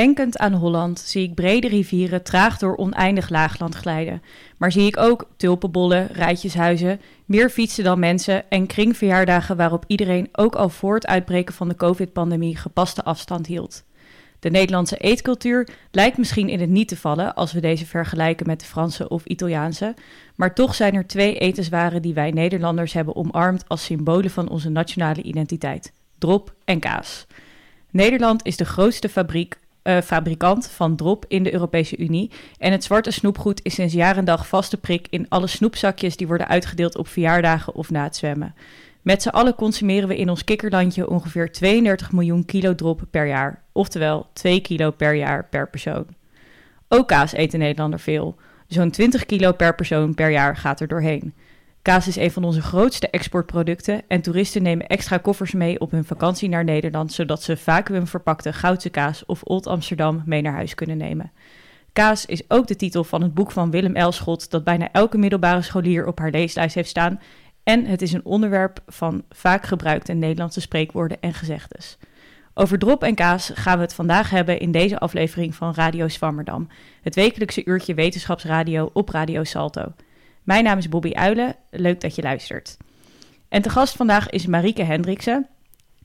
Denkend aan Holland zie ik brede rivieren traag door oneindig laagland glijden. Maar zie ik ook tulpenbollen, rijtjeshuizen, meer fietsen dan mensen en kringverjaardagen waarop iedereen ook al voor het uitbreken van de COVID-pandemie gepaste afstand hield. De Nederlandse eetcultuur lijkt misschien in het niet te vallen als we deze vergelijken met de Franse of Italiaanse, maar toch zijn er twee etenswaren die wij Nederlanders hebben omarmd als symbolen van onze nationale identiteit: drop en kaas. Nederland is de grootste fabriek, uh, fabrikant van drop in de Europese Unie en het zwarte snoepgoed is sinds jaar en dag vaste prik in alle snoepzakjes die worden uitgedeeld op verjaardagen of na het zwemmen. Met z'n allen consumeren we in ons kikkerlandje ongeveer 32 miljoen kilo drop per jaar, oftewel 2 kilo per jaar per persoon. Ook kaas eten Nederlander veel. Zo'n 20 kilo per persoon per jaar gaat er doorheen. Kaas is een van onze grootste exportproducten en toeristen nemen extra koffers mee op hun vakantie naar Nederland, zodat ze vacuümverpakte Goudse kaas of Old Amsterdam mee naar huis kunnen nemen. Kaas is ook de titel van het boek van Willem Elschot dat bijna elke middelbare scholier op haar leeslijst heeft staan en het is een onderwerp van vaak gebruikte Nederlandse spreekwoorden en gezegdes. Over drop en kaas gaan we het vandaag hebben in deze aflevering van Radio Swammerdam, het wekelijkse uurtje wetenschapsradio op Radio Salto. Mijn naam is Bobby Uilen, leuk dat je luistert. En te gast vandaag is Marieke Hendriksen,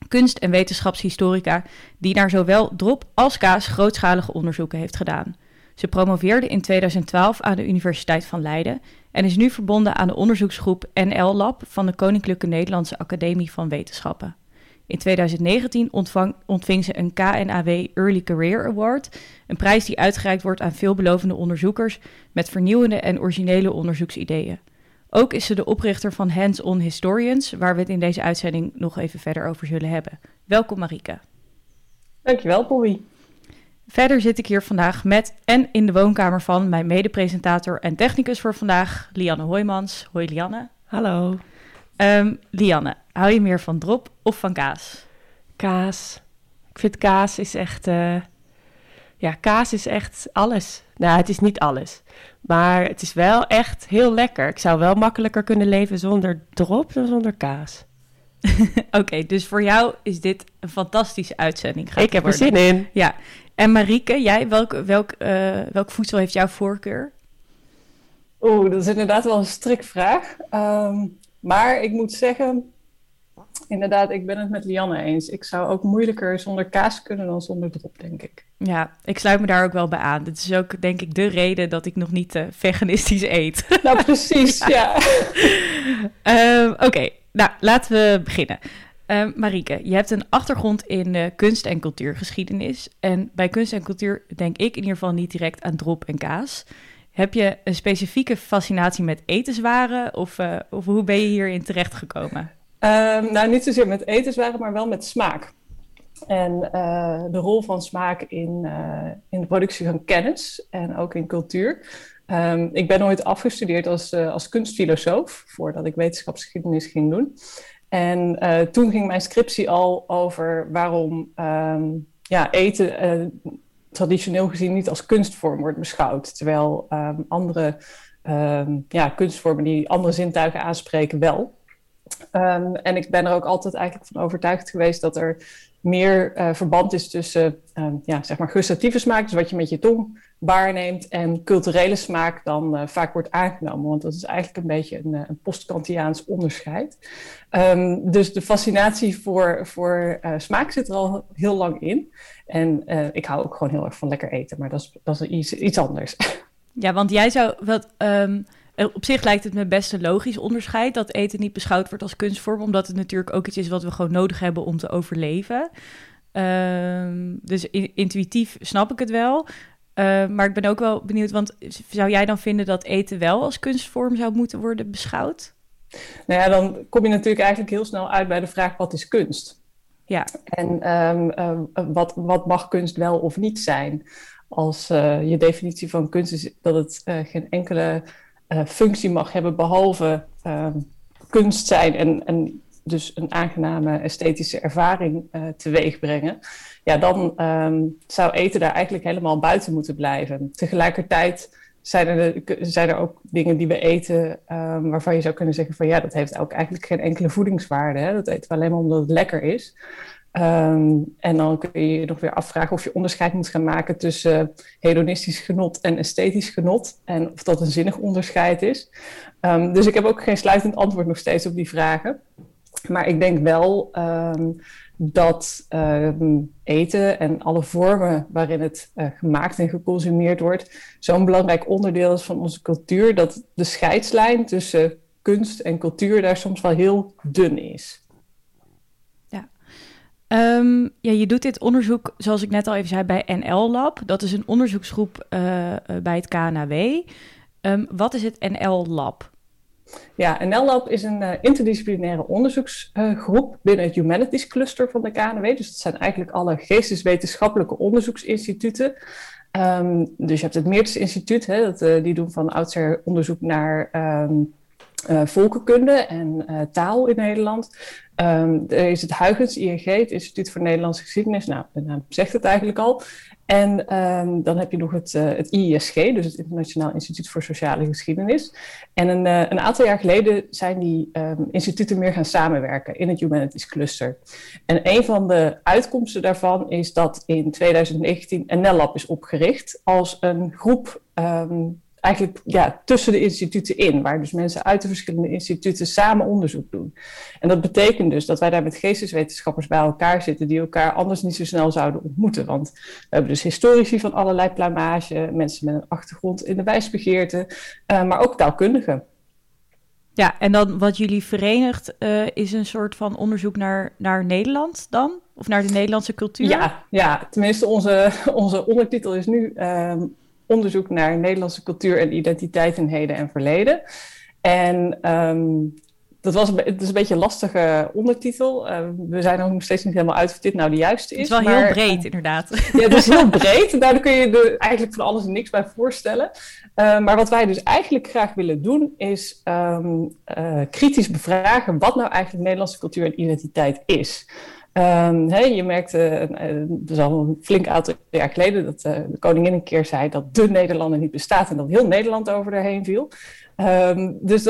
kunst- en wetenschapshistorica, die naar zowel drop als kaas grootschalige onderzoeken heeft gedaan. Ze promoveerde in 2012 aan de Universiteit van Leiden en is nu verbonden aan de onderzoeksgroep NL Lab van de Koninklijke Nederlandse Academie van Wetenschappen. In 2019 ontvang, ontving ze een KNAW Early Career Award, een prijs die uitgereikt wordt aan veelbelovende onderzoekers met vernieuwende en originele onderzoeksideeën. Ook is ze de oprichter van Hands-on Historians, waar we het in deze uitzending nog even verder over zullen hebben. Welkom Marike. Dankjewel, Bobby. Verder zit ik hier vandaag met en in de woonkamer van mijn mede-presentator en technicus voor vandaag, Lianne Hoijmans. Hoi Lianne. Hallo. Um, Lianne, hou je meer van drop of van kaas? Kaas. Ik vind kaas is echt... Uh, ja, kaas is echt alles. Nou, het is niet alles. Maar het is wel echt heel lekker. Ik zou wel makkelijker kunnen leven zonder drop dan zonder kaas. Oké, dus voor jou is dit een fantastische uitzending. ik heb er zin in. Ja, en Marieke, jij, welk, welk, uh, welk voedsel heeft jouw voorkeur? Oeh, dat is inderdaad wel een strikvraag. Um, maar ik moet zeggen, inderdaad, ik ben het met Lianne eens. Ik zou ook moeilijker zonder kaas kunnen dan zonder drop, denk ik. Ja, ik sluit me daar ook wel bij aan. Dit is ook, denk ik, de reden dat ik nog niet uh, veganistisch eet. Nou, precies, ja. ja. uh, Oké, nou, laten we beginnen. Uh, Marieke, je hebt een achtergrond in uh, kunst- en cultuurgeschiedenis. En bij kunst en cultuur denk ik in ieder geval niet direct aan drop en kaas. Heb je een specifieke fascinatie met etenswaren of, uh, of hoe ben je hierin terechtgekomen? Um, nou, niet zozeer met etenswaren, maar wel met smaak. En de rol van smaak in, in de productie van kennis en ook in cultuur. Um, ik ben ooit afgestudeerd als, als kunstfilosoof, voordat ik wetenschapsgeschiedenis ging doen. En toen ging mijn scriptie al over waarom um, ja, eten traditioneel gezien niet als kunstvorm wordt beschouwd. Terwijl um, andere um, ja, kunstvormen die andere zintuigen aanspreken wel. en ik ben er ook altijd eigenlijk van overtuigd geweest dat er meer uh, verband is tussen ja, zeg maar gustatieve smaak, dus wat je met je tong waarneemt en culturele smaak dan uh, vaak wordt aangenomen. Want dat is eigenlijk een beetje een, een post-Kantiaans onderscheid. Dus de fascinatie voor, voor smaak zit er al heel lang in. En uh, ik hou ook gewoon heel erg van lekker eten, maar dat is, dat is iets, iets anders. Ja, want jij zou... Wat, um, op zich lijkt het me best een logisch onderscheid... dat eten niet beschouwd wordt als kunstvorm... omdat het natuurlijk ook iets is wat we gewoon nodig hebben om te overleven. Um, dus in, intuïtief snap ik het wel... Uh, maar ik ben ook wel benieuwd, want zou jij dan vinden dat eten wel als kunstvorm zou moeten worden beschouwd? Nou ja, dan kom je natuurlijk eigenlijk heel snel uit bij de vraag: wat is kunst? Ja. En um, um, wat, wat mag kunst wel of niet zijn? Als uh, je definitie van kunst is dat het uh, geen enkele functie mag hebben behalve kunst zijn en, en dus een aangename esthetische ervaring teweeg brengen ja, dan zou eten daar eigenlijk helemaal buiten moeten blijven. Tegelijkertijd zijn er, zijn er ook dingen die we eten um, waarvan je zou kunnen zeggen van ja, dat heeft ook eigenlijk geen enkele voedingswaarde. Hè? Dat eten we alleen maar omdat het lekker is. Ehm, en dan kun je je nog weer afvragen of je onderscheid moet gaan maken tussen hedonistisch genot en esthetisch genot. En of dat een zinnig onderscheid is. Ehm, dus ik heb ook geen sluitend antwoord nog steeds op die vragen. Maar ik denk wel ehm, dat eten en alle vormen waarin het uh, gemaakt en geconsumeerd wordt, zo'n belangrijk onderdeel is van onze cultuur, dat de scheidslijn tussen kunst en cultuur daar soms wel heel dun is. Um, ja, je doet dit onderzoek, zoals ik net al even zei, bij NL Lab. Dat is een onderzoeksgroep uh, bij het KNAW. Ehm, wat is het NL Lab? Ja, NL Lab is een uh, interdisciplinaire onderzoeksgroep binnen het Humanities Cluster van de KNW. Dus dat zijn eigenlijk alle geesteswetenschappelijke onderzoeksinstituten. Um, dus je hebt het Meertens Instituut, hè, dat, uh, die doen van oudsher onderzoek naar um, volkenkunde en taal in Nederland. Um, er is het Huygens ING, het Instituut voor Nederlandse Geschiedenis. Nou, de naam zegt het eigenlijk al. En um, dan heb je nog het, uh, het IISG, dus het Internationaal Instituut voor Sociale Geschiedenis. En een, uh, een aantal jaar geleden zijn die um, instituten meer gaan samenwerken in het Humanities Cluster. En een van de uitkomsten daarvan is dat in 2019 NL-lab is opgericht als een groep eigenlijk ja, tussen de instituten in, waar dus mensen uit de verschillende instituten samen onderzoek doen. En dat betekent dus dat wij daar met geesteswetenschappers bij elkaar zitten, die elkaar anders niet zo snel zouden ontmoeten. Want we hebben dus historici van allerlei plumage, mensen met een achtergrond in de wijsbegeerte, uh, maar ook taalkundigen. Ja, en dan wat jullie verenigt uh, is een soort van onderzoek naar, naar Nederland dan? Of naar de Nederlandse cultuur? Ja, ja tenminste onze, onze ondertitel is nu uh, onderzoek naar Nederlandse cultuur en identiteit in heden en verleden. En um, dat was het is een beetje een lastige ondertitel. Uh, we zijn nog steeds niet helemaal uit of dit nou de juiste is. Het is wel maar, heel breed, uh, inderdaad. Ja, het is heel breed. Daar kun je er eigenlijk van alles en niks bij voorstellen. Uh, maar wat wij dus eigenlijk graag willen doen, is um, kritisch bevragen wat nou eigenlijk Nederlandse cultuur en identiteit is. Um, je merkte, uh, dat is al een flink aantal jaar geleden, dat uh, de koningin een keer zei dat de Nederlander niet bestaat en dat heel Nederland over daarheen viel. Um, dus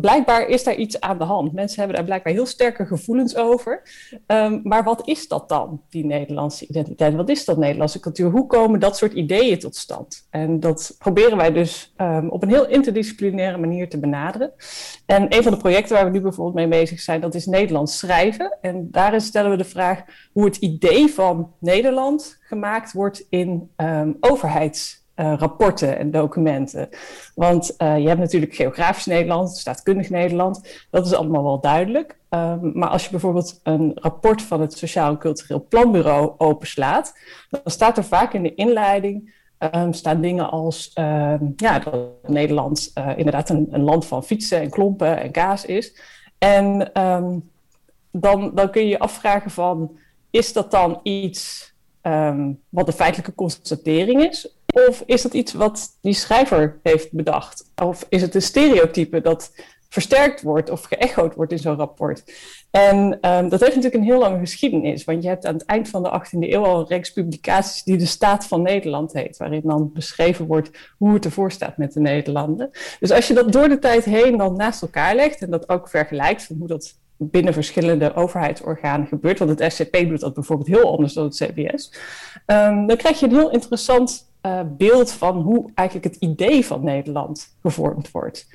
blijkbaar is daar iets aan de hand. Mensen hebben daar blijkbaar heel sterke gevoelens over. Um, maar wat is dat dan, die Nederlandse identiteit? Wat is dat Nederlandse cultuur? Hoe komen dat soort ideeën tot stand? En dat proberen wij dus um, op een heel interdisciplinaire manier te benaderen. En een van de projecten waar we nu bijvoorbeeld mee bezig zijn, dat is Nederlands schrijven. En daarin stellen we de vraag hoe het idee van Nederland gemaakt wordt in overheids uh, rapporten en documenten. Want uh, je hebt natuurlijk geografisch Nederland, staatkundig Nederland, dat is allemaal wel duidelijk. Um, maar als je bijvoorbeeld een rapport van het Sociaal en Cultureel Planbureau openslaat, dan staat er vaak in de inleiding um, staan dingen als um, ja, dat Nederland uh, inderdaad een, een, land van fietsen en klompen en kaas is. En dan, dan kun je je afvragen van, is dat dan iets wat een feitelijke constatering is? Of is dat iets wat die schrijver heeft bedacht? Of is het een stereotype dat versterkt wordt of geëchoed wordt in zo'n rapport? En um, dat heeft natuurlijk een heel lange geschiedenis. Want je hebt aan het eind van de 18e eeuw al een reeks publicaties die de Staat van Nederland heet. Waarin dan beschreven wordt hoe het ervoor staat met de Nederlanden. Dus als je dat door de tijd heen dan naast elkaar legt en dat ook vergelijkt van hoe dat binnen verschillende overheidsorganen gebeurt. Want het SCP doet dat bijvoorbeeld heel anders dan het CBS. Um, dan krijg je een heel interessant uh, beeld van hoe eigenlijk het idee van Nederland gevormd wordt.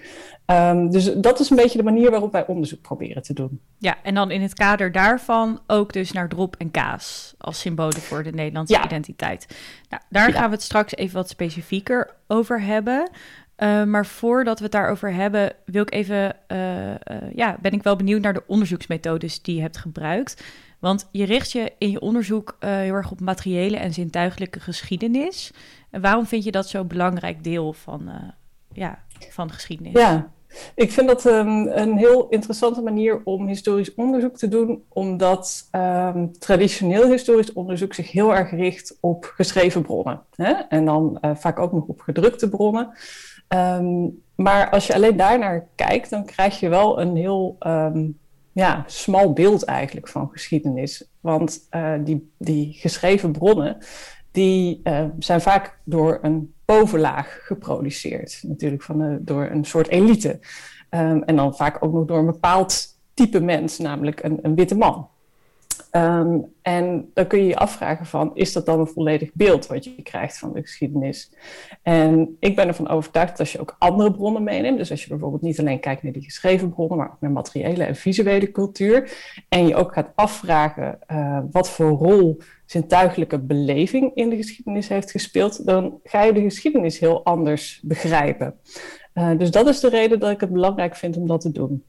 Um, dus dat is een beetje de manier waarop wij onderzoek proberen te doen. Ja, en dan in het kader daarvan ook dus naar drop en kaas als symbolen voor de Nederlandse ja. identiteit. Nou, daar ja. gaan we het straks even wat specifieker over hebben. Uh, maar voordat we het daarover hebben, wil ik even, uh, uh, ja, ben ik wel benieuwd naar de onderzoeksmethodes die je hebt gebruikt. Want je richt je in je onderzoek heel erg op materiële en zintuigelijke geschiedenis. En waarom vind je dat zo'n belangrijk deel van, ja, van de geschiedenis? Ja, ik vind dat um, een heel interessante manier om historisch onderzoek te doen, omdat um, traditioneel historisch onderzoek zich heel erg richt op geschreven bronnen. Hè? En dan vaak ook nog op gedrukte bronnen. Um, maar als je alleen daarnaar kijkt, dan krijg je wel een heel ja, smal beeld eigenlijk van geschiedenis. Want uh, die, die geschreven bronnen, die uh, zijn vaak door een bovenlaag geproduceerd. Natuurlijk van de, door een soort elite. Um, en dan vaak ook nog door een bepaald type mens, namelijk een, een witte man. Ehm, en dan kun je je afvragen van, is dat dan een volledig beeld wat je krijgt van de geschiedenis? En ik ben ervan overtuigd dat als je ook andere bronnen meeneemt, dus als je bijvoorbeeld niet alleen kijkt naar die geschreven bronnen, maar ook naar materiële en visuele cultuur, en je ook gaat afvragen uh, wat voor rol zintuigelijke beleving in de geschiedenis heeft gespeeld, dan ga je de geschiedenis heel anders begrijpen. Uh, dus dat is de reden dat ik het belangrijk vind om dat te doen.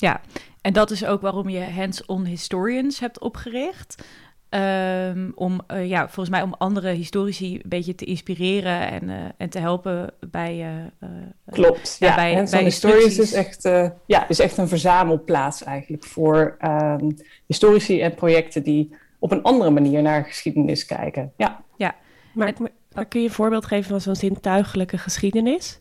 Ja, en dat is ook waarom je Hands-on Historians hebt opgericht. Um, om, uh, ja, volgens mij om andere historici een beetje te inspireren en, uh, en te helpen bij... Uh, Klopt, ja. Bij, Hands-on Historians is echt, ja, is echt een verzamelplaats eigenlijk voor um, historici en projecten die op een andere manier naar geschiedenis kijken. Ja, ja. Maar, maar kun je een voorbeeld geven van zo'n zintuigelijke geschiedenis?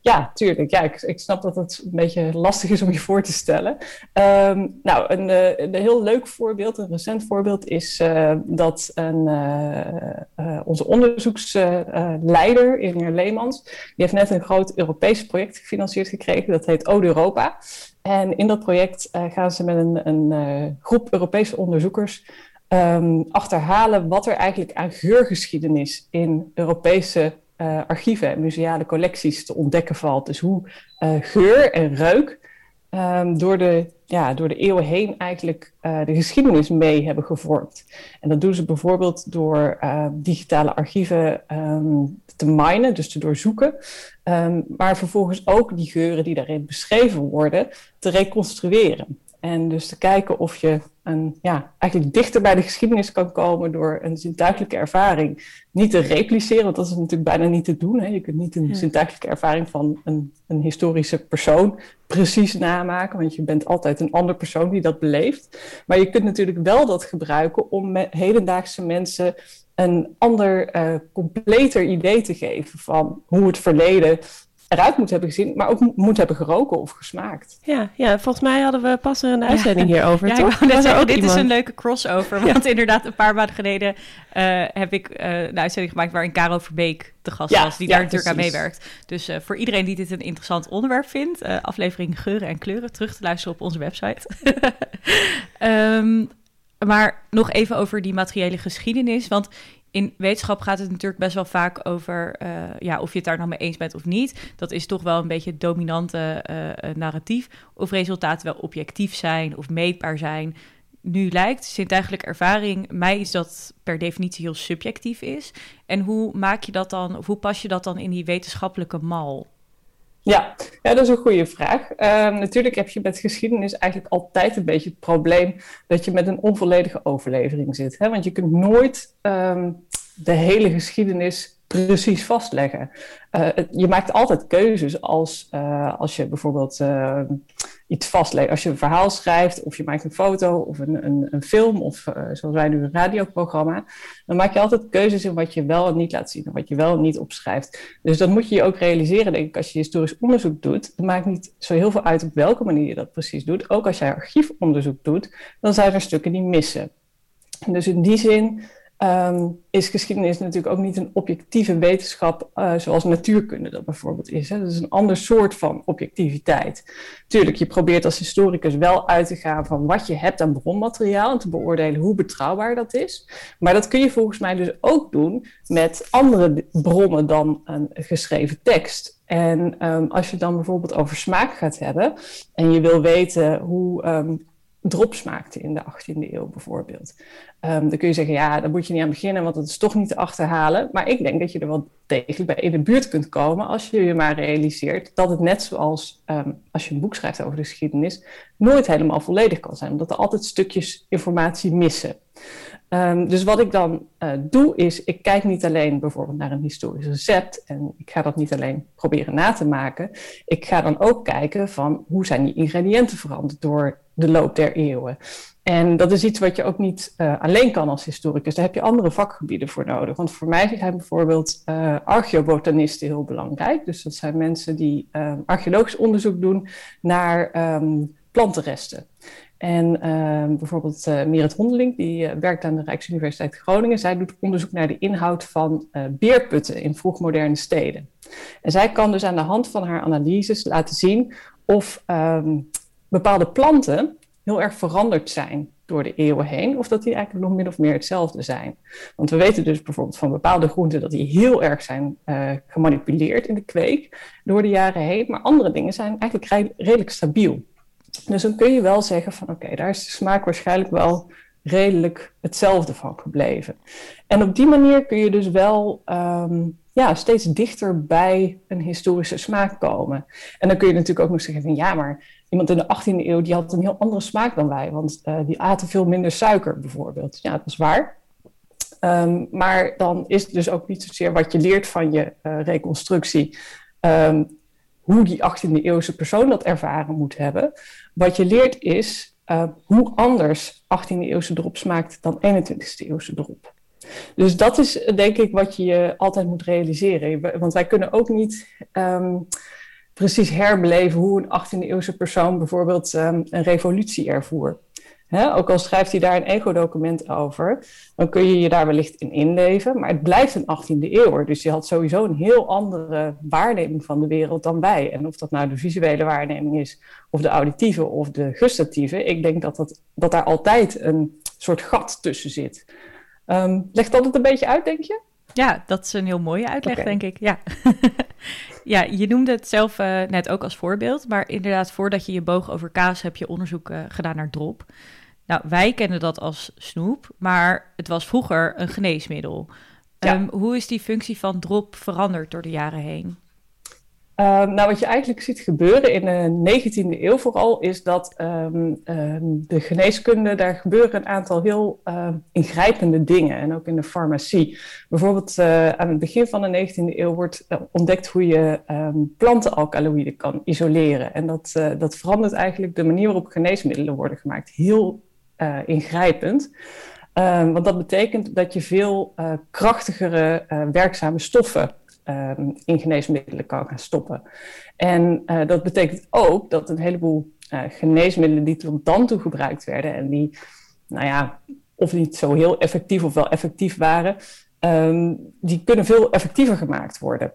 Ja, tuurlijk. Ja, ik, snap dat het een beetje lastig is om je voor te stellen. Um, nou, een, eh, een, heel leuk voorbeeld, een recent voorbeeld, is uh, dat een, uh, onze onderzoeksleider, Inge Leemans, die heeft net een groot Europees project gefinancierd gekregen. Dat heet Ode Europa. En in dat project gaan ze met een, een groep Europese onderzoekers um, achterhalen wat er eigenlijk aan geurgeschiedenis in Europese uh, archieven en museale collecties te ontdekken valt. Dus hoe uh, geur en reuk um, door, de, ja, door de eeuwen heen eigenlijk uh, de geschiedenis mee hebben gevormd. En dat doen ze bijvoorbeeld door digitale archieven um, te minen, dus te doorzoeken. Um, maar vervolgens ook die geuren die daarin beschreven worden te reconstrueren. En dus te kijken of je een, ja, eigenlijk dichter bij de geschiedenis kan komen door een zintuigelijke ervaring niet te repliceren, want dat is natuurlijk bijna niet te doen. Hè. Je kunt niet een ja. zintuigelijke ervaring van een, een historische persoon precies namaken, want je bent altijd een ander persoon die dat beleeft. Maar je kunt natuurlijk wel dat gebruiken om hedendaagse mensen een ander, uh, completer idee te geven van hoe het verleden eruit moet hebben gezien, maar ook moet hebben geroken of gesmaakt. Ja, ja volgens mij hadden we pas een uitzending ja. hierover. Ja, toch? Zeggen, dit iemand. is een leuke crossover. Want inderdaad, een paar maanden geleden uh, heb ik uh, een uitzending gemaakt waarin Caro Verbeek de gast was, die daar natuurlijk aan meewerkt. Dus uh, voor iedereen die dit een interessant onderwerp vindt, aflevering Geuren en Kleuren, terug te luisteren op onze website. um, maar nog even over die materiële geschiedenis. Want in wetenschap gaat het natuurlijk best wel vaak over uh, ja, of je het daar nou mee eens bent of niet. Dat is toch wel een beetje het dominante uh, narratief. Of resultaten wel objectief zijn of meetbaar zijn. Nu lijkt zintuigelijke ervaring mij is dat per definitie heel subjectief is. En hoe maak je dat dan, of hoe pas je dat dan in die wetenschappelijke mal? Ja, ja, dat is een goede vraag. Uh, natuurlijk heb je met geschiedenis eigenlijk altijd een beetje het probleem dat je met een onvolledige overlevering zit. Hè? Want je kunt nooit um, de hele geschiedenis precies vastleggen. Uh, je maakt altijd keuzes als, uh, als je bijvoorbeeld uh, iets vastlegt. Als je een verhaal schrijft, of je maakt een foto of een, een, een film, of zoals wij nu een radioprogramma, dan maak je altijd keuzes in wat je wel en niet laat zien, en wat je wel en niet opschrijft. Dus dat moet je je ook realiseren, denk ik, als je historisch onderzoek doet. Het maakt niet zo heel veel uit op welke manier je dat precies doet. Ook als jij archiefonderzoek doet, dan zijn er stukken die missen. Dus in die zin um, is geschiedenis natuurlijk ook niet een objectieve wetenschap uh, zoals natuurkunde dat bijvoorbeeld is. Hè. Dat is een ander soort van objectiviteit. Tuurlijk, je probeert als historicus wel uit te gaan van wat je hebt aan bronmateriaal en te beoordelen hoe betrouwbaar dat is. Maar dat kun je volgens mij dus ook doen met andere bronnen dan een geschreven tekst. En um, als je dan bijvoorbeeld over smaak gaat hebben en je wil weten hoe um, drop smaakte in de 18e eeuw bijvoorbeeld. Um, dan kun je zeggen, ja, daar moet je niet aan beginnen, want dat is toch niet te achterhalen. Maar ik denk dat je er wel degelijk bij in de buurt kunt komen als je je maar realiseert dat het net zoals um, als je een boek schrijft over de geschiedenis, nooit helemaal volledig kan zijn, omdat er altijd stukjes informatie missen. Um, dus wat ik dan uh, doe is, ik kijk niet alleen bijvoorbeeld naar een historisch recept en ik ga dat niet alleen proberen na te maken. Ik ga dan ook kijken van hoe zijn die ingrediënten veranderd door de loop der eeuwen. En dat is iets wat je ook niet uh, alleen kan als historicus. Daar heb je andere vakgebieden voor nodig. Want voor mij zijn bijvoorbeeld uh, archeobotanisten heel belangrijk. Dus dat zijn mensen die uh, archeologisch onderzoek doen naar um, plantenresten. En bijvoorbeeld Merit Hondeling, die werkt aan de Rijksuniversiteit Groningen. Zij doet onderzoek naar de inhoud van beerputten in vroegmoderne steden. En zij kan dus aan de hand van haar analyses laten zien of um, bepaalde planten heel erg veranderd zijn door de eeuwen heen, of dat die eigenlijk nog min of meer hetzelfde zijn. Want we weten dus bijvoorbeeld van bepaalde groenten dat die heel erg zijn uh, gemanipuleerd in de kweek door de jaren heen, maar andere dingen zijn eigenlijk redelijk stabiel. Dus dan kun je wel zeggen van oké, daar is de smaak waarschijnlijk wel redelijk hetzelfde van gebleven. En op die manier kun je dus wel um, ja, steeds dichter bij een historische smaak komen. En dan kun je natuurlijk ook nog zeggen van ja, maar iemand in de 18e eeuw die had een heel andere smaak dan wij, want uh, die aten veel minder suiker bijvoorbeeld. Ja, dat is waar. Um, maar dan is het dus ook niet zozeer wat je leert van je uh, reconstructie, um, hoe die 18e eeuwse persoon dat ervaren moet hebben. Wat je leert is uh, hoe anders 18e eeuwse drop smaakt dan 21e eeuwse drop. Dus dat is denk ik wat je altijd moet realiseren. Want wij kunnen ook niet um, precies herbeleven hoe een 18e eeuwse persoon bijvoorbeeld um, een revolutie ervoer. He, ook al schrijft hij daar een ego-document over, dan kun je je daar wellicht in inleven. Maar het blijft een 18e eeuw. Dus je had sowieso een heel andere waarneming van de wereld dan wij. En of dat nou de visuele waarneming is, of de auditieve of de gustatieve. Ik denk dat, dat, dat daar altijd een soort gat tussen zit. Um, legt dat het een beetje uit, denk je? Ja, dat is een heel mooie uitleg, okay. denk ik. Ja. ja, je noemde het zelf uh, net ook als voorbeeld. Maar inderdaad, voordat je je boog over kaas, heb je onderzoek uh, gedaan naar drop. Nou, wij kennen dat als snoep, maar het was vroeger een geneesmiddel. Ja. Um, hoe is die functie van drop veranderd door de jaren heen? Uh, nou, wat je eigenlijk ziet gebeuren in de 19e eeuw vooral, is dat um, um, de geneeskunde, daar gebeuren een aantal heel ingrijpende dingen. En ook in de farmacie. Bijvoorbeeld uh, aan het begin van de 19e eeuw wordt eh, ontdekt hoe je um, plantenalkaloïden kan isoleren. En dat, uh, dat verandert eigenlijk de manier waarop geneesmiddelen worden gemaakt. Heel ingrijpend. Want dat betekent dat je veel krachtigere werkzame stoffen um, in geneesmiddelen kan gaan stoppen. En dat betekent ook dat een heleboel geneesmiddelen die tot dan toe gebruikt werden en die, nou ja, of niet zo heel effectief of wel effectief waren, um, die kunnen veel effectiever gemaakt worden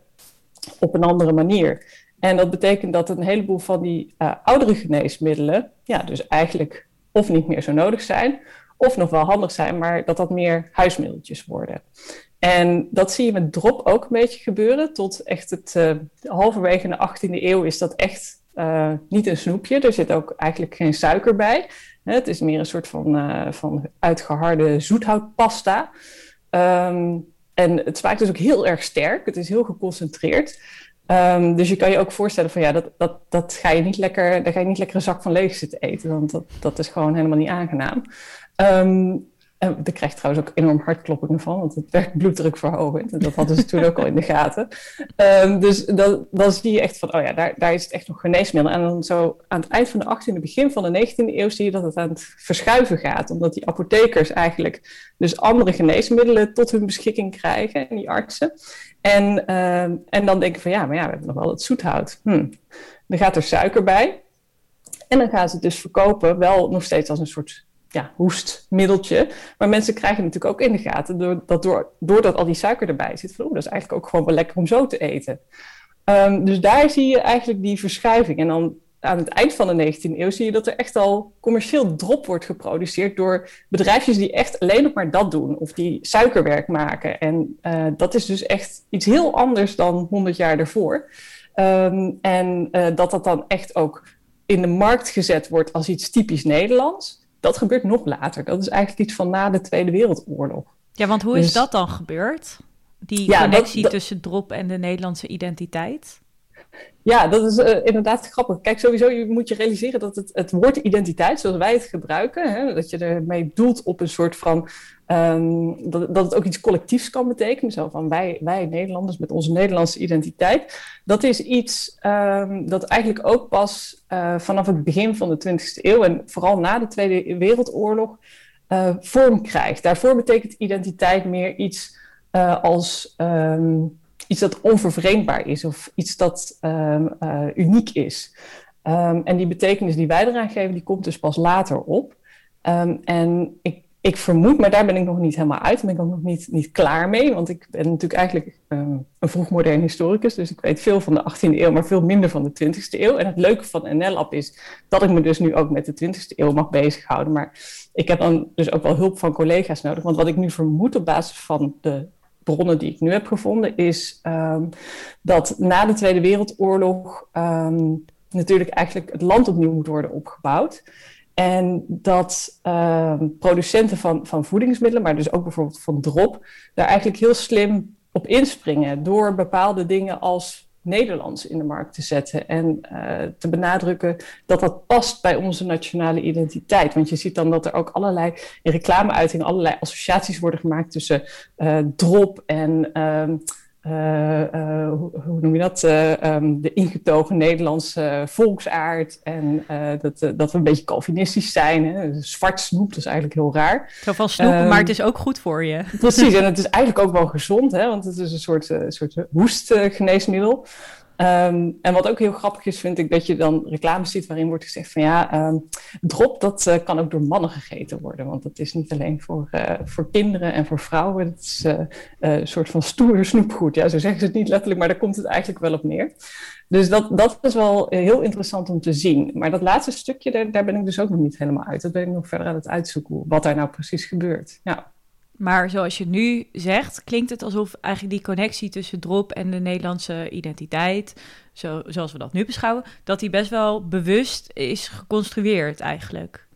op een andere manier. En dat betekent dat een heleboel van die oudere geneesmiddelen, ja, dus eigenlijk of niet meer zo nodig zijn, of nog wel handig zijn, maar dat dat meer huismiddeltjes worden. En dat zie je met drop ook een beetje gebeuren. Tot echt het uh, halverwege de 18e eeuw is dat echt uh, niet een snoepje. Er zit ook eigenlijk geen suiker bij. Het is meer een soort van, uh, van uitgeharde zoethoutpasta. Um, en het smaakt dus ook heel erg sterk. Het is heel geconcentreerd. Um, dus je kan je ook voorstellen van ja, dat, dat, dat ga je niet lekker, daar ga je niet lekker een zak van leeg zitten eten, want dat, dat is gewoon helemaal niet aangenaam. Um, en daar krijg trouwens ook enorm hartkloppingen van, want het werkt. En dat hadden ze toen ook al in de gaten. Um, dus dan zie je echt van, oh ja, daar, daar is het echt nog geneesmiddel. En dan zo aan het eind van de 18e, begin van de 19e eeuw zie je dat het aan het verschuiven gaat. Omdat die apothekers eigenlijk dus andere geneesmiddelen tot hun beschikking krijgen, en die artsen. En, um, en dan denken van, ja, maar ja, we hebben nog wel het zoethout. Hm. Dan gaat er suiker bij. En dan gaan ze het dus verkopen, wel nog steeds als een soort ja, hoestmiddeltje. Maar mensen krijgen natuurlijk ook in de gaten, door, dat door, doordat al die suiker erbij zit, van dat is eigenlijk ook gewoon wel lekker om zo te eten. Um, dus daar zie je eigenlijk die verschuiving. En dan aan het eind van de 19e eeuw zie je dat er echt al commercieel drop wordt geproduceerd door bedrijfjes die echt alleen nog maar dat doen. Of die suikerwerk maken. En uh, dat is dus echt iets heel anders dan 100 jaar daarvoor. Um, en uh, dat dat dan echt ook in de markt gezet wordt als iets typisch Nederlands dat gebeurt nog later. Dat is eigenlijk iets van na de Tweede Wereldoorlog. Ja, want hoe dus, is dat dan gebeurd? Die ja, connectie dat, dat, tussen drop en de Nederlandse identiteit? Ja, dat is uh, inderdaad grappig. Kijk, sowieso je moet je realiseren dat het, het woord identiteit, zoals wij het gebruiken, hè, dat je ermee doelt op een soort van. Um, dat, het ook iets collectiefs kan betekenen. Zo van wij, wij Nederlanders met onze Nederlandse identiteit. Dat is iets um, dat eigenlijk ook pas uh, vanaf het begin van de 20e eeuw en vooral na de Tweede Wereldoorlog uh, vorm krijgt. Daarvoor betekent identiteit meer iets als. Um, iets dat onvervreemdbaar is of iets dat um, uh, uniek is. Um, en die betekenis die wij eraan geven, die komt dus pas later op. Um, en ik, ik vermoed, maar daar ben ik nog niet helemaal uit. Ben ik ook nog niet, niet klaar mee. Want ik ben natuurlijk eigenlijk een vroegmodern historicus. Dus ik weet veel van de 18e eeuw, maar veel minder van de 20e eeuw. En het leuke van NL-app is dat ik me dus nu ook met de 20e eeuw mag bezighouden. Maar ik heb dan dus ook wel hulp van collega's nodig. Want wat ik nu vermoed op basis van de bronnen die ik nu heb gevonden, is um, dat na de Tweede Wereldoorlog um, natuurlijk eigenlijk het land opnieuw moet worden opgebouwd. En dat uh, producenten van, van voedingsmiddelen, maar dus ook bijvoorbeeld van drop, daar eigenlijk heel slim op inspringen door bepaalde dingen als Nederlands in de markt te zetten en uh, te benadrukken dat dat past bij onze nationale identiteit. Want je ziet dan dat er ook allerlei in reclameuitingen allerlei associaties worden gemaakt tussen uh, drop en uh, hoe, hoe, noem je dat? Uh, um, de ingetogen Nederlandse volksaard. En dat, dat we een beetje Calvinistisch zijn. Hè? Zwart snoep, dat is eigenlijk heel raar. Zo van snoep, um, maar het is ook goed voor je. Precies, en het is eigenlijk ook wel gezond, hè? want het is een soort, soort hoestgeneesmiddel. Um, en wat ook heel grappig is, vind ik dat je dan reclames ziet waarin wordt gezegd van ja, um, drop dat uh, kan ook door mannen gegeten worden. Want dat is niet alleen voor, uh, voor kinderen en voor vrouwen. Het is uh, een soort van stoer snoepgoed. Ja, zo zeggen ze het niet letterlijk, maar daar komt het eigenlijk wel op neer. Dus dat, dat is wel heel interessant om te zien. Maar dat laatste stukje, daar, daar ben ik dus ook nog niet helemaal uit. Dat ben ik nog verder aan het uitzoeken, wat daar nou precies gebeurt. Ja. Maar zoals je nu zegt, klinkt het alsof eigenlijk die connectie tussen drop en de Nederlandse identiteit, zo, zoals we dat nu beschouwen, dat die best wel bewust is geconstrueerd eigenlijk.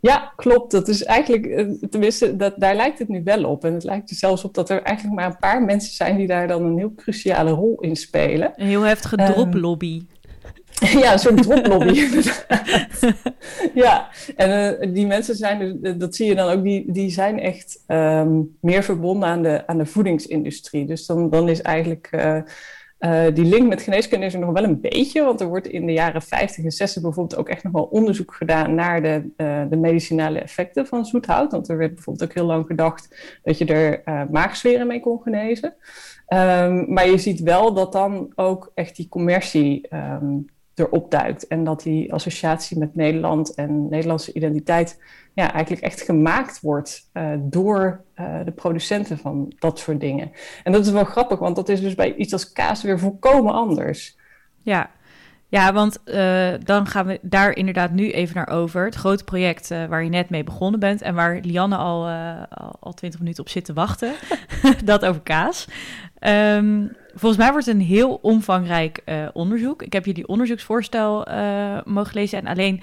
Ja, klopt. Dat is eigenlijk, tenminste, dat, daar lijkt het nu wel op. En het lijkt er zelfs op dat er eigenlijk maar een paar mensen zijn die daar dan een heel cruciale rol in spelen. Een heel heftige droplobby. Um, ja, een soort droplobby. ja, en uh, die mensen zijn, dus, dat zie je dan ook, die, die zijn echt um, meer verbonden aan de, aan de voedingsindustrie. Dus dan, dan is eigenlijk uh, die link met geneeskunde is er nog wel een beetje. Want er wordt in de jaren 50 en 60 bijvoorbeeld ook echt nog wel onderzoek gedaan naar de, de medicinale effecten van zoethout. Want er werd bijvoorbeeld ook heel lang gedacht dat je er maagzweren mee kon genezen. Um, maar je ziet wel dat dan ook echt die commercie um, erop duikt. En dat die associatie met Nederland en Nederlandse identiteit ja, eigenlijk echt gemaakt wordt uh, door uh, de producenten van dat soort dingen. En dat is wel grappig, want dat is dus bij iets als kaas weer volkomen anders. Ja, ja, want uh, dan gaan we daar inderdaad nu even naar over. Het grote project waar je net mee begonnen bent en waar Lianne al, uh, al 20 minuten op zit te wachten. dat over kaas. Um, volgens mij wordt het een heel omvangrijk onderzoek. Ik heb jullie onderzoeksvoorstel mogen lezen en alleen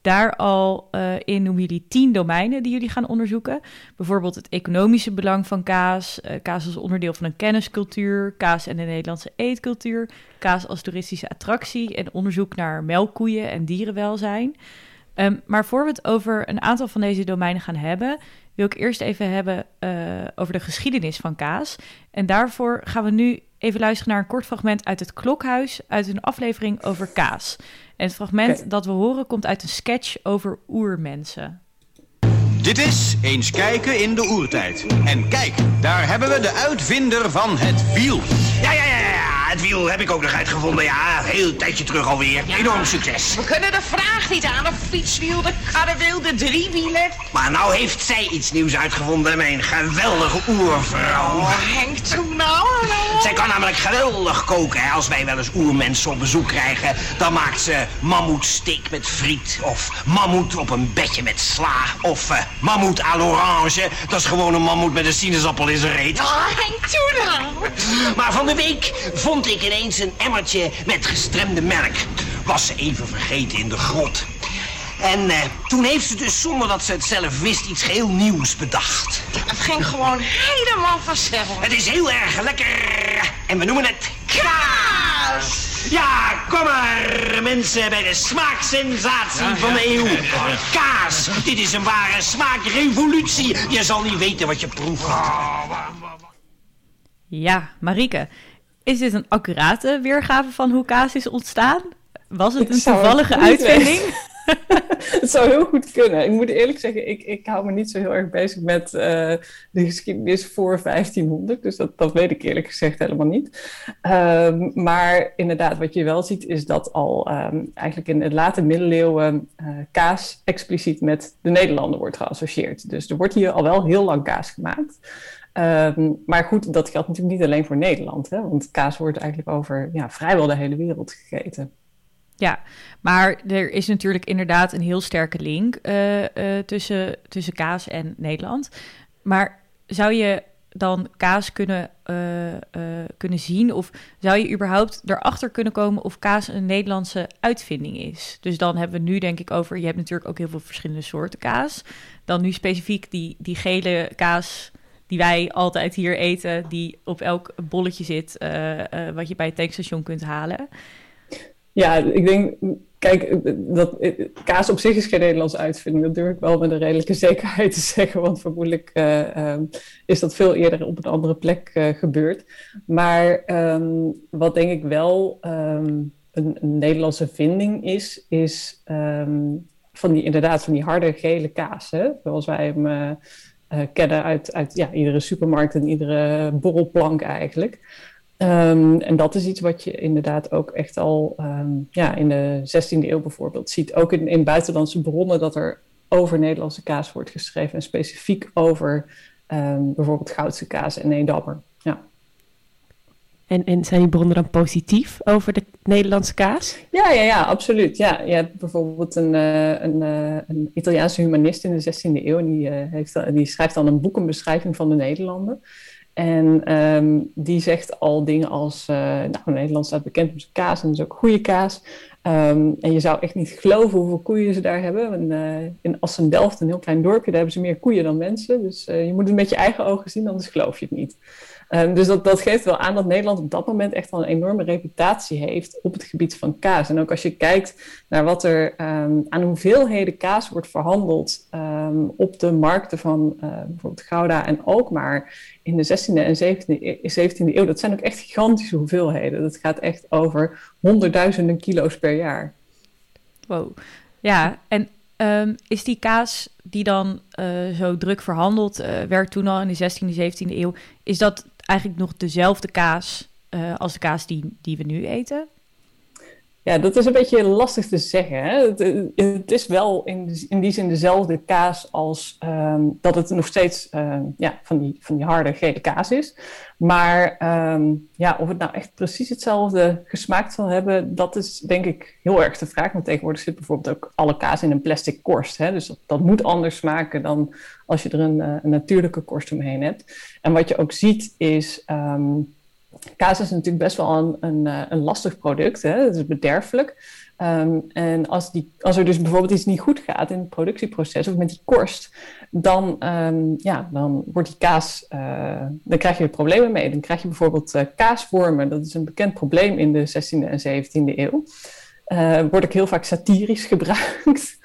daar al uh, in noemen jullie tien domeinen die jullie gaan onderzoeken. Bijvoorbeeld het economische belang van kaas, kaas als onderdeel van een kenniscultuur, kaas en de Nederlandse eetcultuur, kaas als toeristische attractie en onderzoek naar melkkoeien en dierenwelzijn. Um, maar voor we het over een aantal van deze domeinen gaan hebben, wil ik eerst even hebben over de geschiedenis van kaas. En daarvoor gaan we nu even luisteren naar een kort fragment uit het Klokhuis uit een aflevering over kaas. En het fragment okay. dat we horen komt uit een sketch over oermensen. Dit is Eens kijken in de oertijd. En kijk, daar hebben we de uitvinder van het wiel. Ja, ja, ja, ja. Het wiel heb ik ook nog uitgevonden. Ja, heel tijdje terug alweer. Ja. Enorm succes. We kunnen de vraag niet aan. Een fietswiel, de karrewiel, de driewielen. Maar nou heeft zij iets nieuws uitgevonden. Mijn geweldige oervrouw. Oh, Henk, toen nou. Zij kan namelijk geweldig koken. Hè. Als wij wel eens oermensen op bezoek krijgen, dan maakt ze mammoetsteak met friet. Of mammoet op een bedje met sla. Of uh, mammoet à l'orange. Dat is gewoon een mammoet met een sinaasappel in zijn reet. Oh, Henk, toen nou. Maar van de week vond ik ineens een emmertje met gestremde melk. Was ze even vergeten in de grot. En uh, toen heeft ze dus zonder dat ze het zelf wist iets heel nieuws bedacht. Het ging gewoon helemaal vanzelf. Het is heel erg lekker. En we noemen het kaas. Ja, kom maar, mensen, bij de smaaksensatie ja, van de eeuw. Kaas, dit is een ware smaakrevolutie. Je zal niet weten wat je proeft. Ja, Marieke, is dit een accurate weergave van hoe kaas is ontstaan? Was het een toevallige uitvinding? het het zou heel goed kunnen. Ik moet eerlijk zeggen, ik, ik hou me niet zo heel erg bezig met uh, de geschiedenis voor 1500. Dus dat, dat weet ik eerlijk gezegd helemaal niet. Um, maar inderdaad, wat je wel ziet, is dat al um, eigenlijk in de late middeleeuwen uh, kaas expliciet met de Nederlanden wordt geassocieerd. Dus er wordt hier al wel heel lang kaas gemaakt. Um, maar goed, dat geldt natuurlijk niet alleen voor Nederland. Hè? Want kaas wordt eigenlijk over ja, vrijwel de hele wereld gegeten. Ja, maar er is natuurlijk inderdaad een heel sterke link uh, uh, tussen, tussen kaas en Nederland. Maar zou je dan kaas kunnen, uh, kunnen zien? Of zou je überhaupt erachter kunnen komen of kaas een Nederlandse uitvinding is? Dus dan hebben we nu denk ik over, je hebt natuurlijk ook heel veel verschillende soorten kaas. Dan nu specifiek die, die gele kaas die wij altijd hier eten, die op elk bolletje zit, wat je bij het tankstation kunt halen. Ja, ik denk, kijk, dat, kaas op zich is geen Nederlandse uitvinding. Dat durf ik wel met een redelijke zekerheid te zeggen. Want vermoedelijk um, is dat veel eerder op een andere plek gebeurd. Maar um, wat denk ik wel um, een, Nederlandse vinding is, is van die, inderdaad van die harde gele kaas. Hè? Zoals wij hem kennen uit, uit ja, iedere supermarkt en iedere borrelplank eigenlijk. Um, en dat is iets wat je inderdaad ook echt al um, ja, in de 16e eeuw bijvoorbeeld ziet. Ook in, in buitenlandse bronnen dat er over Nederlandse kaas wordt geschreven. En specifiek over um, bijvoorbeeld Goudse kaas en Edammer. En, en zijn die bronnen dan positief over de Nederlandse kaas? Ja, ja, ja absoluut. Ja, je hebt bijvoorbeeld een, uh, een, uh, een Italiaanse humanist in de 16e eeuw. Die, heeft, die schrijft dan een boek, een beschrijving van de Nederlanden. En um, die zegt al dingen als, nou, Nederland staat bekend om zijn kaas en is ook goede kaas. Um, en je zou echt niet geloven hoeveel koeien ze daar hebben. En, uh, in Assen-Delft, een heel klein dorpje, daar hebben ze meer koeien dan mensen. Dus je moet het met je eigen ogen zien, anders geloof je het niet. Um, dus dat, geeft wel aan dat Nederland op dat moment echt wel een enorme reputatie heeft op het gebied van kaas. En ook als je kijkt naar wat er um, aan hoeveelheden kaas wordt verhandeld um, op de markten van uh, bijvoorbeeld Gouda en Alkmaar in de 16e en 17e, 17e eeuw, dat zijn ook echt gigantische hoeveelheden. Dat gaat echt over honderdduizenden kilo's per jaar. Wow. Ja, en is die kaas die dan uh, zo druk verhandeld werd toen al in de 16e, 17e eeuw, is dat eigenlijk nog dezelfde kaas uh, als de kaas die, die we nu eten? Ja, dat is een beetje lastig te zeggen. Hè? Het, is wel in, in die zin dezelfde kaas als um, dat het nog steeds um, ja, van, die, van die harde gele kaas is. Maar um, ja, of het nou echt precies hetzelfde gesmaakt zal hebben, dat is denk ik heel erg de vraag. Want tegenwoordig zit bijvoorbeeld ook alle kaas in een plastic korst. Hè? Dus dat, moet anders smaken dan als je er een, een natuurlijke korst omheen hebt. En wat je ook ziet is kaas is natuurlijk best wel een, een, eh, een lastig product. Hè? Het is bederfelijk. Um, en als, die, als er dus bijvoorbeeld iets niet goed gaat in het productieproces of met die korst, dan, um, ja, dan wordt die kaas, uh, dan krijg je problemen mee. Dan krijg je bijvoorbeeld uh, kaaswormen. Dat is een bekend probleem in de 16e en 17e eeuw. Wordt ook heel vaak satirisch gebruikt.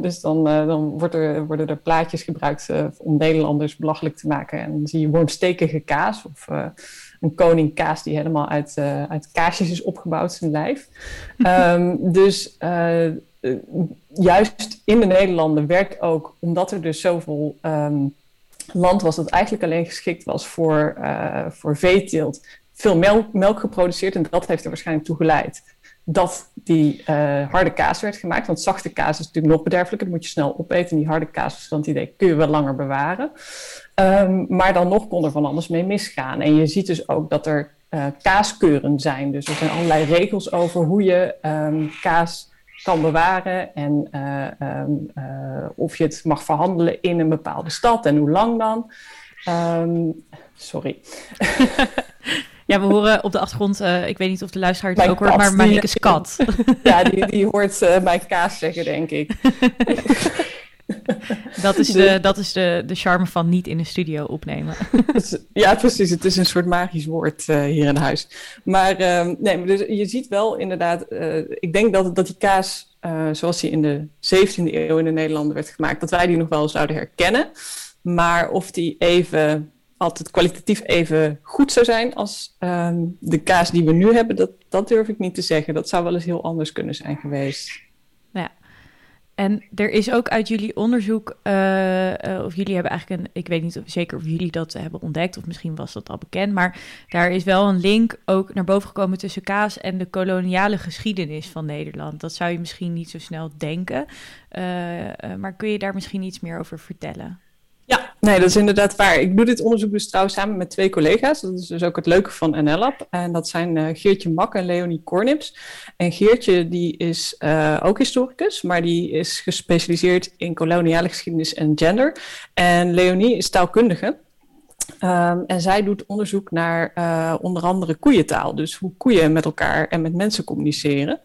Dus dan, dan wordt er, worden er plaatjes gebruikt om Nederlanders belachelijk te maken. En dan zie je wormstekige kaas of een koning kaas die helemaal uit, uh, uit kaasjes is opgebouwd, zijn lijf. um, dus uh, juist in de Nederlanden werkt ook, omdat er dus zoveel um, land was dat eigenlijk alleen geschikt was voor, uh, voor veeteelt, veel melk, melk geproduceerd en dat heeft er waarschijnlijk toe geleid dat die uh, harde kaas werd gemaakt. Want zachte kaas is natuurlijk nog bederfelijker. Dat moet je snel opeten. En die harde kaas, is dan het idee, kun je wel langer bewaren. Um, maar dan nog kon er van alles mee misgaan. En je ziet dus ook dat er uh, kaaskeuren zijn. Dus er zijn allerlei regels over hoe je um, kaas kan bewaren. En uh, um, of je het mag verhandelen in een bepaalde stad en hoe lang dan. sorry. Ja, we horen op de achtergrond, uh, ik weet niet of de luisteraar het ook hoort, maar Marieke's kat. Ja, die, die hoort uh, mijn kaas zeggen, denk ik. dat is, de, dat is de, de charme van niet in de studio opnemen. ja, precies. Het is een soort magisch woord uh, hier in huis. Maar uh, nee, dus je ziet wel inderdaad, uh, ik denk dat, dat die kaas, zoals die in de 17e eeuw in de Nederlanden werd gemaakt, dat wij die nog wel zouden herkennen. Maar of die even altijd kwalitatief even goed zou zijn als um, de kaas die we nu hebben, dat, dat durf ik niet te zeggen. Dat zou wel eens heel anders kunnen zijn geweest. Ja. En er is ook uit jullie onderzoek, eh, eh, of jullie hebben eigenlijk een, ik weet niet of, zeker of jullie dat hebben ontdekt, of misschien was dat al bekend, maar daar is wel een link ook naar boven gekomen tussen kaas en de koloniale geschiedenis van Nederland. Dat zou je misschien niet zo snel denken, uh, maar kun je daar misschien iets meer over vertellen? Ja, nee, dat is inderdaad waar. Ik doe dit onderzoek dus trouwens samen met twee collega's. Dat is dus ook het leuke van NLab. En dat zijn uh, Geertje Mak en Leonie Kornips. En Geertje die is uh, ook historicus, maar die is gespecialiseerd in koloniale geschiedenis en gender. En Leonie is taalkundige. Um, en zij doet onderzoek naar uh, onder andere koeientaal. Dus hoe koeien met elkaar en met mensen communiceren.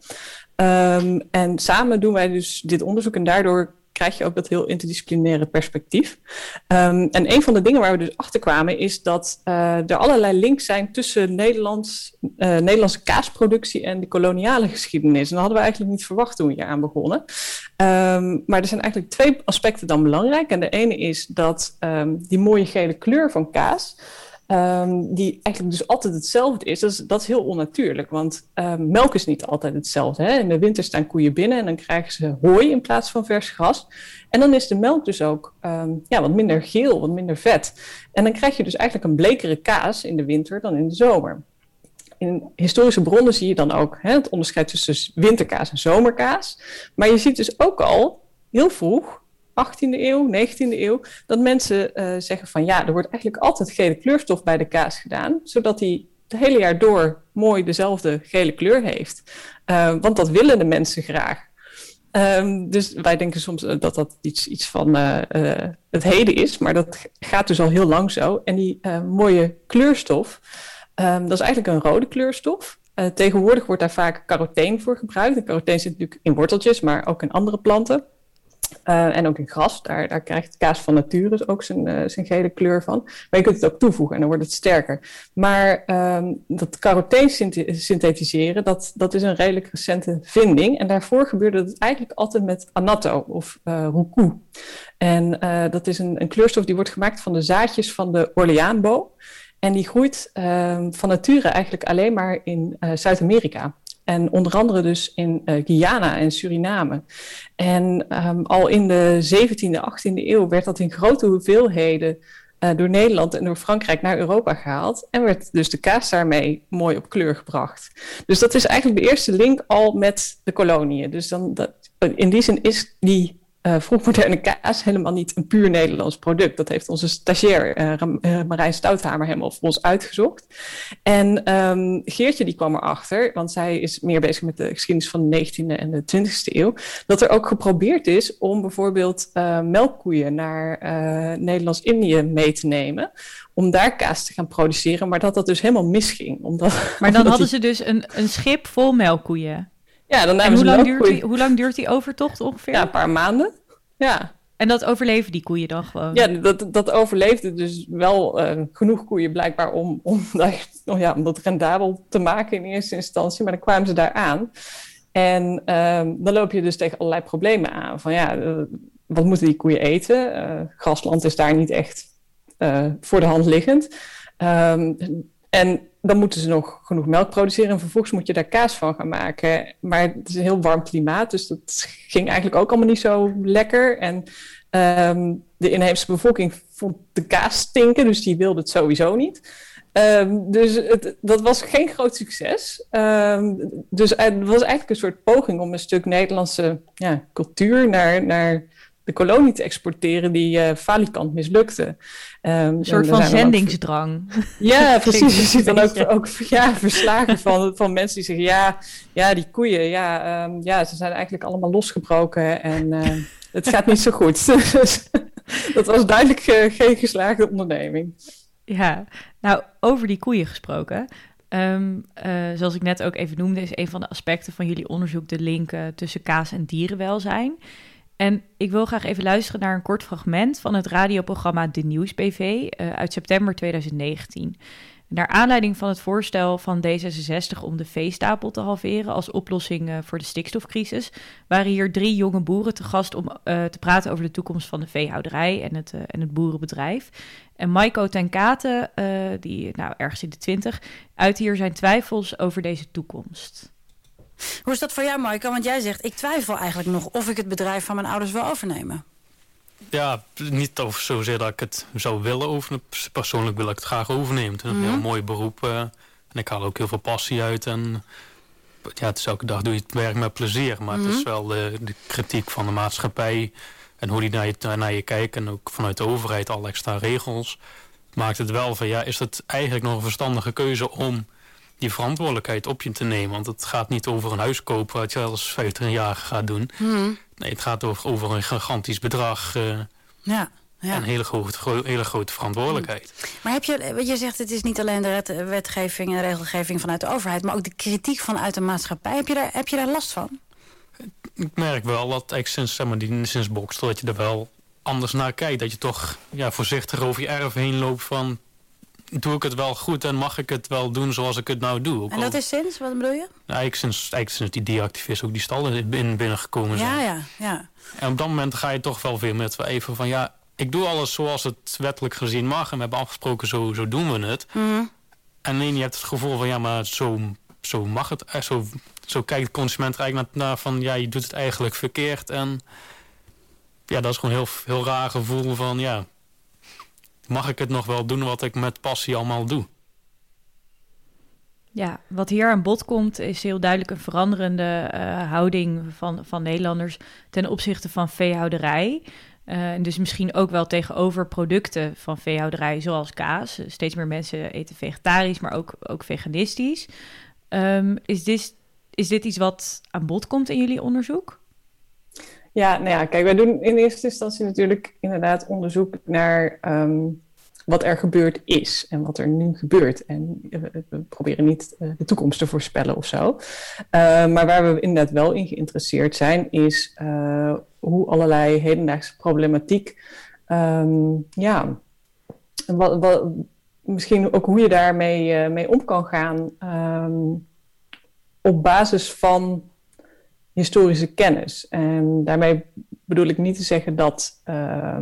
Um, en samen doen wij dus dit onderzoek en daardoor krijg je ook dat heel interdisciplinaire perspectief. Um, en een van de dingen waar we dus achter kwamen is dat uh, er allerlei links zijn tussen Nederlands, uh, Nederlandse kaasproductie en de koloniale geschiedenis. En dat hadden we eigenlijk niet verwacht toen we hier aan begonnen. Um, maar er zijn eigenlijk twee aspecten dan belangrijk. En de ene is dat um, die mooie gele kleur van kaas. Um, die eigenlijk dus altijd hetzelfde is. Dat is, dat is heel onnatuurlijk, want um, melk is niet altijd hetzelfde. Hè? In de winter staan koeien binnen en dan krijgen ze hooi in plaats van vers gras. En dan is de melk dus ook um, ja, wat minder geel, wat minder vet. En dan krijg je dus eigenlijk een blekere kaas in de winter dan in de zomer. In historische bronnen zie je dan ook hè, het onderscheid tussen winterkaas en zomerkaas. Maar je ziet dus ook al heel vroeg 18e eeuw, 19e eeuw, dat mensen uh, zeggen van ja, er wordt eigenlijk altijd gele kleurstof bij de kaas gedaan, zodat die het hele jaar door mooi dezelfde gele kleur heeft. Uh, want dat willen de mensen graag. Um, dus wij denken soms dat dat iets, iets van het heden is, maar dat gaat dus al heel lang zo. En die mooie kleurstof, um, dat is eigenlijk een rode kleurstof. tegenwoordig wordt daar vaak caroteen voor gebruikt. En caroteen zit natuurlijk in worteltjes, maar ook in andere planten. Uh, en ook in gras, daar, daar krijgt kaas van nature ook zijn, uh, zijn gele kleur van. Maar je kunt het ook toevoegen en dan wordt het sterker. Maar um, dat caroteen synthetiseren, dat, dat is een redelijk recente vinding. En daarvoor gebeurde het eigenlijk altijd met annatto of uh, roucou. En dat is een, een kleurstof die wordt gemaakt van de zaadjes van de Orleaanboom. En die groeit ehm, van nature eigenlijk alleen maar in Zuid-Amerika. En onder andere dus in uh, Guyana en Suriname. En um, al in de 17e, 18e eeuw werd dat in grote hoeveelheden uh, door Nederland en door Frankrijk naar Europa gehaald. En werd dus de kaas daarmee mooi op kleur gebracht. Dus dat is eigenlijk de eerste link al met de koloniën. Dus dan dat, in die zin is die uh, vroegmoderne kaas helemaal niet een puur Nederlands product. Dat heeft onze stagiair uh, Marijn Stouthamer helemaal voor ons uitgezocht. En um, Geertje die kwam erachter, want zij is meer bezig met de geschiedenis van de 19e en de 20e eeuw, dat er ook geprobeerd is om bijvoorbeeld uh, melkkoeien naar Nederlands-Indië mee te nemen om daar kaas te gaan produceren, maar dat dat dus helemaal misging. Omdat, maar dan hadden die... ze dus een, een schip vol melkkoeien. Ja, dan en hoe lang, duurt die, hoe lang duurt die overtocht ongeveer? Ja, een paar maanden. Ja. En dat overleven die koeien dan gewoon? Ja, dat, dat overleefde dus wel uh, genoeg koeien blijkbaar om, om, oh ja, om dat rendabel te maken in eerste instantie. Maar dan kwamen ze daar aan. En um, dan loop je dus tegen allerlei problemen aan. Van ja, uh, wat moeten die koeien eten? Uh, grasland is daar niet echt voor de hand liggend. Um, en dan moeten ze nog genoeg melk produceren en vervolgens moet je daar kaas van gaan maken. Maar het is een heel warm klimaat, dus dat ging eigenlijk ook allemaal niet zo lekker. En um, de inheemse bevolking vond de kaas stinken, dus die wilde het sowieso niet. Um, dus het, dat was geen groot succes. Um, dus het was eigenlijk een soort poging om een stuk Nederlandse ja, cultuur naar, naar de kolonie te exporteren die uh, falikant mislukte. Um, een soort van zendingsdrang. Ook... Ja, precies. Je ziet dan ook, ook ja, verslagen van, van mensen die zeggen... ja, ja die koeien, ja, um, ja, ze zijn eigenlijk allemaal losgebroken... en uh, het gaat niet zo goed. Dus dat was duidelijk uh, geen geslaagde onderneming. Ja, nou, over die koeien gesproken... Um, uh, zoals ik net ook even noemde, is een van de aspecten van jullie onderzoek de link uh, tussen kaas en dierenwelzijn. En ik wil graag even luisteren naar een kort fragment van het radioprogramma De Nieuwsbv uh, uit september 2019. Naar aanleiding van het voorstel van D66 om de veestapel te halveren als oplossing uh, voor de stikstofcrisis, waren hier drie jonge boeren te gast om uh, te praten over de toekomst van de veehouderij en het, en het boerenbedrijf. En Maiko Tenkate, die nou ergens in de twintig, uit hier zijn twijfels over deze toekomst. Hoe is dat voor jou, Maaike? Want jij zegt, ik twijfel eigenlijk nog of ik het bedrijf van mijn ouders wil overnemen. Ja, niet over zozeer dat ik het zou willen overnemen. Persoonlijk wil ik het graag overnemen. Het is een heel Mhm. mooi beroep. eh, en ik haal ook heel veel passie uit. En ja, het is elke dag doe je het werk met plezier. Maar het is Mhm. wel de, de kritiek van de maatschappij. En hoe die naar je, naar je kijkt. En ook vanuit de overheid alle extra regels. Maakt het wel van ja, is het eigenlijk nog een verstandige keuze om die verantwoordelijkheid op je te nemen. Want het gaat niet over een huis kopen wat je als 15 jaar gaat doen. Mhm. Nee, het gaat over, over een gigantisch bedrag. eh, Ja, ja. en een hele grote, gro- hele grote verantwoordelijkheid. Maar heb je, wat je zegt, het is niet alleen de wet- wetgeving en regelgeving vanuit de overheid, maar ook de kritiek vanuit de maatschappij. Heb je daar, heb je daar last van? Ik merk wel dat eigenlijk sinds, zeg maar, die, sinds Bokstel dat je er wel anders naar kijkt. Dat je toch ja, voorzichtig over je erf heen loopt van... Doe ik het wel goed en mag ik het wel doen zoals ik het nou doe? Ook En al- dat is sinds, wat bedoel je? Nou, eigenlijk, sinds, eigenlijk sinds die ook die stallen binnen, binnengekomen zijn. Ja, ja, ja. En op dat moment ga je toch wel weer met even van... ja, ik doe alles zoals het wettelijk gezien mag... en we hebben afgesproken, zo, zo doen we het. Mhm. En nee, je hebt het gevoel van, ja, maar zo, zo mag het. eh, Zo, zo kijkt de consument er eigenlijk naar, naar van, ja, je doet het eigenlijk verkeerd. En ja, dat is gewoon een heel, heel raar gevoel van, ja, mag ik het nog wel doen wat ik met passie allemaal doe? Ja, wat hier aan bod komt is heel duidelijk een veranderende eh, houding van, van Nederlanders ten opzichte van veehouderij. Eh, en dus misschien ook wel tegenover producten van veehouderij, zoals kaas. Steeds meer mensen eten vegetarisch, maar ook, ook veganistisch. Ehm, is, dit, is dit iets wat aan bod komt in jullie onderzoek? Ja, nou ja, kijk, wij doen in eerste instantie natuurlijk inderdaad onderzoek naar ehm, wat er gebeurd is en wat er nu gebeurt. En we, proberen niet eh, de toekomst te voorspellen of zo. Eh, maar waar we inderdaad wel in geïnteresseerd zijn, is eh, hoe allerlei hedendaagse problematiek, ehm, ja, misschien ook hoe je daarmee eh, mee om kan gaan ehm, op basis van historische kennis. En daarmee bedoel ik niet te zeggen dat uh,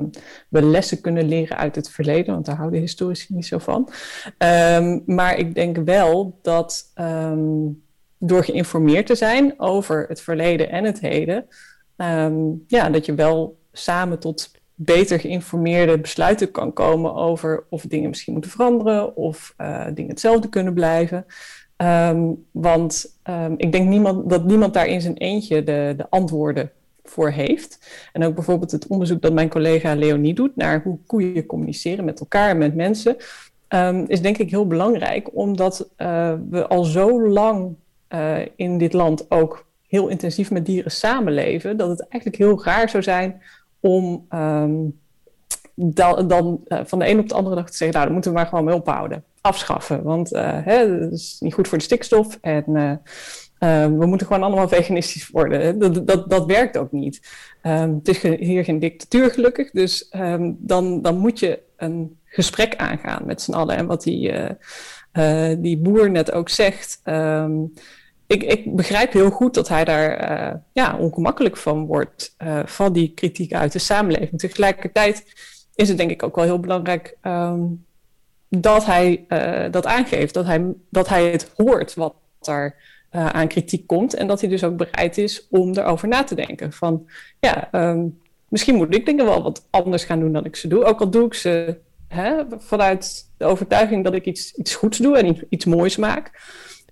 we lessen kunnen leren uit het verleden, want daar houden historici niet zo van. Um, maar ik denk wel dat um, door geïnformeerd te zijn over het verleden en het heden, ja, dat je wel samen tot beter geïnformeerde besluiten kan komen over of dingen misschien moeten veranderen of uh, dingen hetzelfde kunnen blijven. Um, want um, ik denk niemand, dat niemand daar in zijn eentje de, de antwoorden voor heeft. En ook bijvoorbeeld het onderzoek dat mijn collega Leonie doet naar hoe koeien communiceren met elkaar en met mensen, um, is denk ik heel belangrijk, omdat uh, we al zo lang uh, in dit land ook heel intensief met dieren samenleven, dat het eigenlijk heel raar zou zijn om dan, dan uh, van de een op de andere dag te zeggen, nou, dan moeten we maar gewoon mee ophouden afschaffen. Want uh, hè, dat is niet goed voor de stikstof. En uh, uh, we moeten gewoon allemaal veganistisch worden. Dat, dat, dat werkt ook niet. Um, het is hier geen dictatuur gelukkig. Dus um, dan, dan moet je een gesprek aangaan met z'n allen. En wat die, die boer net ook zegt. Um, ik, ik, begrijp heel goed dat hij daar ja, ongemakkelijk van wordt. van die kritiek uit de samenleving. Tegelijkertijd is het denk ik ook wel heel belangrijk dat hij uh, dat aangeeft, dat hij, dat hij het hoort wat er uh, aan kritiek komt en dat hij dus ook bereid is om erover na te denken. Van ja, um, misschien moet ik dingen wel wat anders gaan doen dan ik ze doe, ook al doe ik ze hè, vanuit de overtuiging dat ik iets, iets goeds doe en iets, moois maak.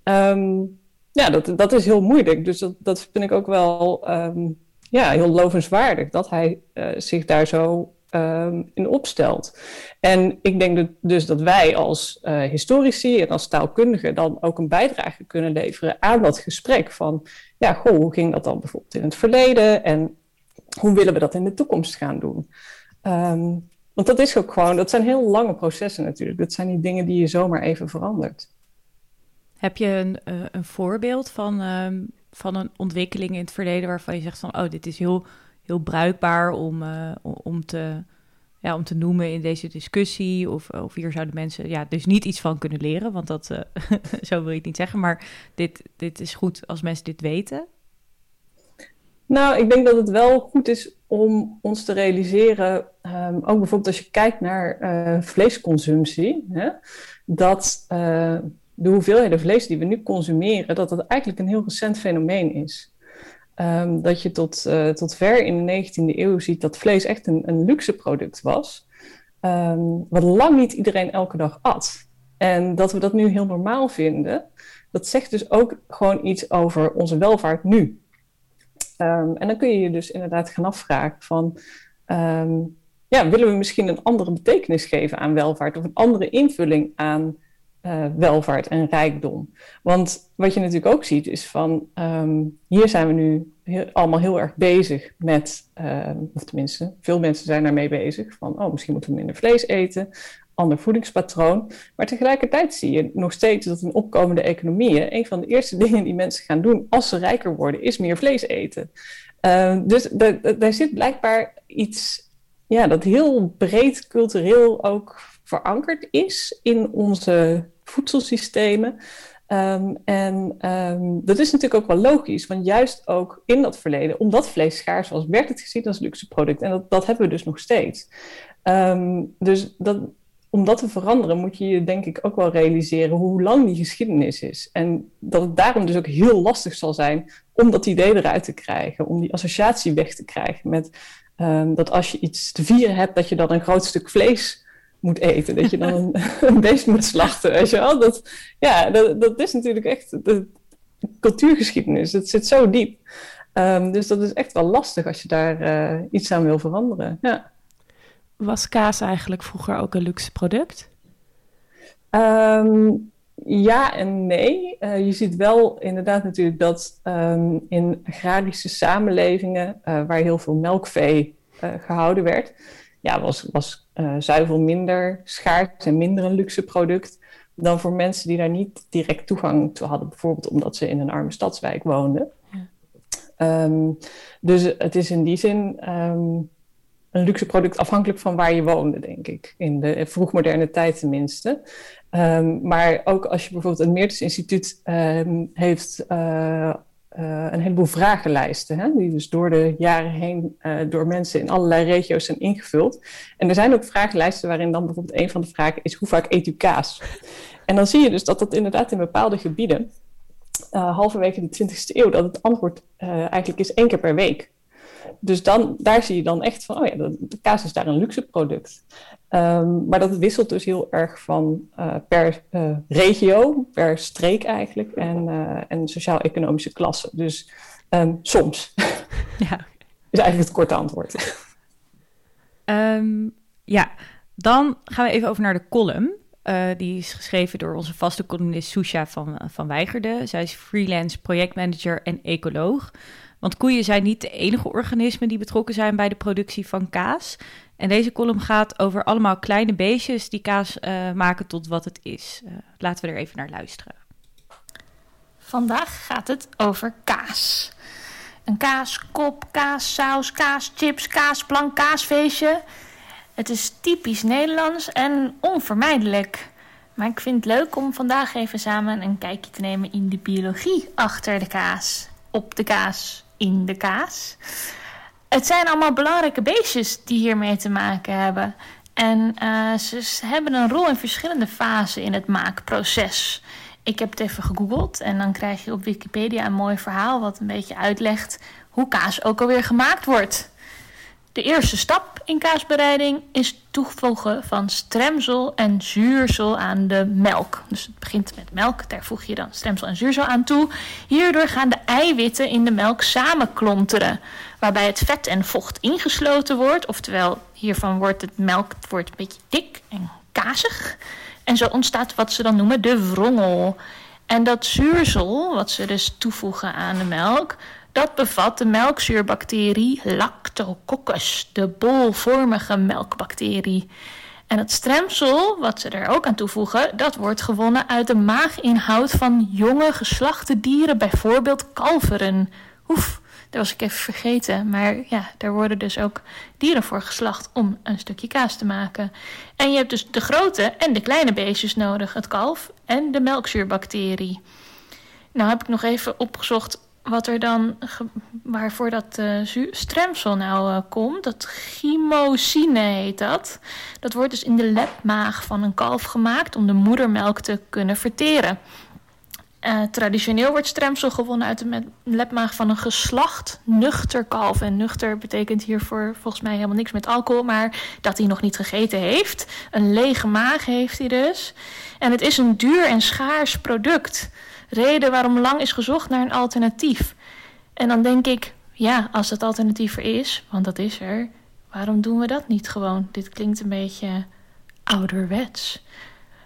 Um, ja, dat, dat is heel moeilijk, dus dat, dat vind ik ook wel um, ja, heel lovenswaardig dat hij uh, zich daar zo um, in opstelt. En ik denk dat, dus dat wij als uh, historici en als taalkundigen dan ook een bijdrage kunnen leveren aan dat gesprek van, ja, goh, hoe ging dat dan bijvoorbeeld in het verleden en hoe willen we dat in de toekomst gaan doen? Um, want dat is ook gewoon, dat zijn heel lange processen natuurlijk. Dat zijn niet dingen die je zomaar even verandert. Heb je een, uh, een voorbeeld van, um, van een ontwikkeling in het verleden waarvan je zegt van, oh, dit is heel heel bruikbaar om, uh, om, te, ja, om te noemen in deze discussie. Of, of hier zouden mensen ja, dus niet iets van kunnen leren, want dat, uh, zo wil je het niet zeggen. Maar dit, dit is goed als mensen dit weten. Nou, ik denk dat het wel goed is om ons te realiseren, um, ook bijvoorbeeld als je kijkt naar uh, vleesconsumptie, hè, dat de hoeveelheden vlees die we nu consumeren, dat dat eigenlijk een heel recent fenomeen is. Ehm, dat je tot, uh, tot ver in de 19e eeuw ziet dat vlees echt een, een luxe product was. Ehm, wat lang niet iedereen elke dag at. En dat we dat nu heel normaal vinden, dat zegt dus ook gewoon iets over onze welvaart nu. Um, en dan kun je je dus inderdaad gaan afvragen van, ja, willen we misschien een andere betekenis geven aan welvaart of een andere invulling aan uh, welvaart en rijkdom. Want wat je natuurlijk ook ziet is van, um, hier zijn we nu allemaal heel erg bezig met, uh, of tenminste, veel mensen zijn daarmee bezig, van, oh, misschien moeten we minder vlees eten, ander voedingspatroon. Maar tegelijkertijd zie je nog steeds dat in opkomende economieën, een van de eerste dingen die mensen gaan doen als ze rijker worden, is meer vlees eten. Uh, dus daar zit blijkbaar iets ja, dat heel breed cultureel ook verankerd is in onze voedselsystemen. Um, en um, dat is natuurlijk ook wel logisch, want juist ook in dat verleden, omdat vlees schaars was, werd het gezien als luxe product. En dat, dat hebben we dus nog steeds. Um, dus dat, om dat te veranderen, moet je je denk ik ook wel realiseren hoe lang die geschiedenis is. En dat het daarom dus ook heel lastig zal zijn om dat idee eruit te krijgen, om die associatie weg te krijgen met dat als je iets te vieren hebt, dat je dan een groot stuk vlees moet eten. Dat je dan een, een beest moet slachten, weet je wel. Dat, ja, dat, dat is natuurlijk echt de cultuurgeschiedenis. Het zit zo diep. Um, dus dat is echt wel lastig als je daar uh, iets aan wil veranderen. Ja. Was kaas eigenlijk vroeger ook een luxe product? Um, ja en nee. Uh, je ziet wel inderdaad natuurlijk dat um, in agrarische samenlevingen, uh, waar heel veel melkvee gehouden werd, ja, was, was uh, zuivel minder schaars en minder een luxe product dan voor mensen die daar niet direct toegang toe hadden, bijvoorbeeld omdat ze in een arme stadswijk woonden. Ja. Um, dus het is in die zin um, een luxe product afhankelijk van waar je woonde, denk ik. In de vroegmoderne tijd tenminste. Um, maar ook als je bijvoorbeeld een Meertens Instituut heeft uh, uh, een heleboel vragenlijsten, hè, die dus door de jaren heen uh, door mensen in allerlei regio's zijn ingevuld. En er zijn ook vragenlijsten waarin dan bijvoorbeeld een van de vragen is: hoe vaak eet u kaas? En dan zie je dus dat dat inderdaad in bepaalde gebieden, uh, halverwege de 20e eeuw, dat het antwoord eigenlijk is één keer per week. Dus dan, daar zie je dan echt van, oh ja, de, de kaas is daar een luxe product. Um, maar dat wisselt dus heel erg van uh, per uh, regio, per streek eigenlijk, en, uh, en sociaal-economische klasse. Dus um, soms. Ja. is eigenlijk het korte antwoord. Um, ja, dan gaan we even over naar de column. die is geschreven door onze vaste columnist Susha van, van Weigerde. Zij is freelance projectmanager en ecoloog. Want koeien zijn niet de enige organismen die betrokken zijn bij de productie van kaas. En deze column gaat over allemaal kleine beestjes die kaas uh, maken tot wat het is. Uh, laten we er even naar luisteren. Vandaag gaat het over kaas. Een kaaskop, kaassaus, kaaschips, kaasplank, kaasfeestje. Het is typisch Nederlands en onvermijdelijk. Maar ik vind het leuk om vandaag even samen een kijkje te nemen in de biologie achter de kaas. Op de kaas, in de kaas. Het zijn allemaal belangrijke beestjes die hiermee te maken hebben. En uh, ze hebben een rol in verschillende fasen in het maakproces. Ik heb het even gegoogeld en dan krijg je op Wikipedia een mooi verhaal wat een beetje uitlegt hoe kaas ook alweer gemaakt wordt. De eerste stap in kaasbereiding is toevoegen van stremsel en zuursel aan de melk. Dus het begint met melk, daar voeg je dan stremsel en zuursel aan toe. Hierdoor gaan de eiwitten in de melk samenklonteren, waarbij het vet en vocht ingesloten wordt. Oftewel, hiervan wordt het melk wordt een beetje dik en kazig. En zo ontstaat wat ze dan noemen de wrongel. En dat zuursel, wat ze dus toevoegen aan de melk, dat bevat de melkzuurbacterie Lactococcus, de bolvormige melkbacterie. En het stremsel, wat ze er ook aan toevoegen, dat wordt gewonnen uit de maaginhoud van jonge geslachte dieren, bijvoorbeeld kalveren. Oef, dat was ik even vergeten. Maar ja, daar worden dus ook dieren voor geslacht om een stukje kaas te maken. En je hebt dus de grote en de kleine beestjes nodig, het kalf en de melkzuurbacterie. Nou heb ik nog even opgezocht wat er dan, waarvoor dat uh, stremsel nou uh, komt, dat chymosine heet dat. Dat wordt dus in de lepmaag van een kalf gemaakt om de moedermelk te kunnen verteren. Uh, traditioneel wordt stremsel gewonnen uit de lepmaag van een geslacht nuchter kalf. En nuchter betekent hiervoor volgens mij helemaal niks met alcohol, maar dat hij nog niet gegeten heeft. Een lege maag heeft hij dus. En het is een duur en schaars product. Reden waarom lang is gezocht naar een alternatief. En dan denk ik, ja, als het alternatief er is, want dat is er, waarom doen we dat niet gewoon? Dit klinkt een beetje ouderwets.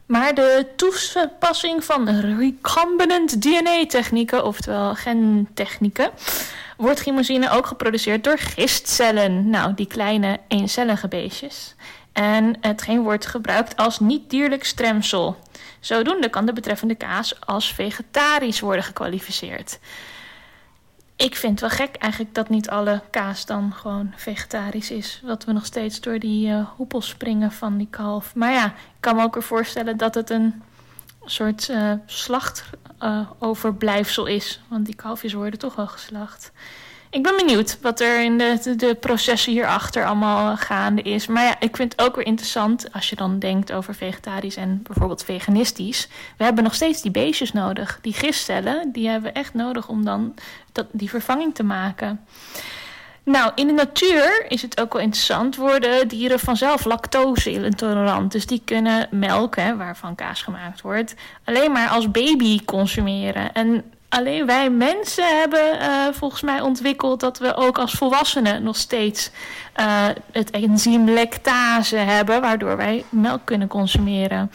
Maar de toepassing van recombinant DNA-technieken, oftewel gentechnieken, wordt chymosine ook geproduceerd door gistcellen. Nou, die kleine eencellige beestjes. En hetgeen wordt gebruikt als niet-dierlijk stremsel. Zodoende kan de betreffende kaas als vegetarisch worden gekwalificeerd. Ik vind het wel gek eigenlijk dat niet alle kaas dan gewoon vegetarisch is. Dat we nog steeds door die uh, hoepels springen van die kalf. Maar ja, ik kan me ook weer voorstellen dat het een soort uh, slachtoverblijfsel uh, is. Want die kalfjes worden toch wel geslacht. Ik ben benieuwd wat er in de, de, processen hierachter allemaal gaande is. Maar ja, ik vind het ook weer interessant als je dan denkt over vegetarisch en bijvoorbeeld veganistisch. We hebben nog steeds die beestjes nodig. Die gistcellen, die hebben we echt nodig om dan dat, die vervanging te maken. Nou, in de natuur is het ook wel interessant, worden dieren vanzelf lactose-intolerant. Dus die kunnen melk, hè, waarvan kaas gemaakt wordt, alleen maar als baby consumeren. En alleen wij mensen hebben uh, volgens mij ontwikkeld dat we ook als volwassenen nog steeds uh, het enzym lactase hebben, waardoor wij melk kunnen consumeren.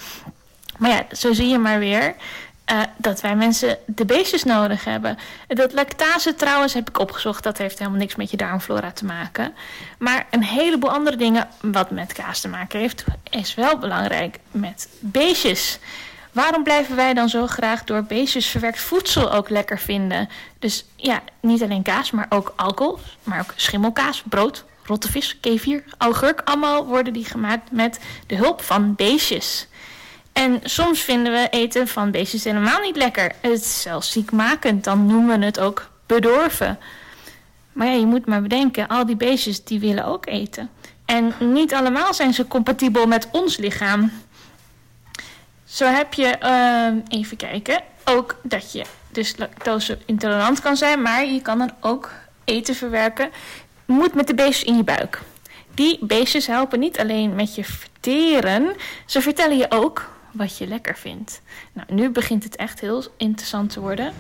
Maar ja, zo zie je maar weer. Uh, dat wij mensen de beestjes nodig hebben. Dat lactase trouwens heb ik opgezocht. Dat heeft helemaal niks met je darmflora te maken. Maar een heleboel andere dingen wat met kaas te maken heeft... is wel belangrijk met beestjes. Waarom blijven wij dan zo graag door beestjes verwerkt voedsel ook lekker vinden? Dus ja, niet alleen kaas, maar ook alcohol, maar ook schimmelkaas, brood, rotte vis, kefir, augurk. Allemaal worden die gemaakt met de hulp van beestjes. En soms vinden we eten van beestjes helemaal niet lekker. Het is zelfs ziekmakend, dan noemen we het ook bedorven. Maar ja, je moet maar bedenken, al die beestjes die willen ook eten. En niet allemaal zijn ze compatibel met ons lichaam. Zo heb je, uh, even kijken, ook dat je dus lactose intolerant kan zijn, maar je kan dan ook eten verwerken. Moet met de beestjes in je buik. Die beestjes helpen niet alleen met je verteren, ze vertellen je ook wat je lekker vindt. Nou, nu begint het echt heel interessant te worden.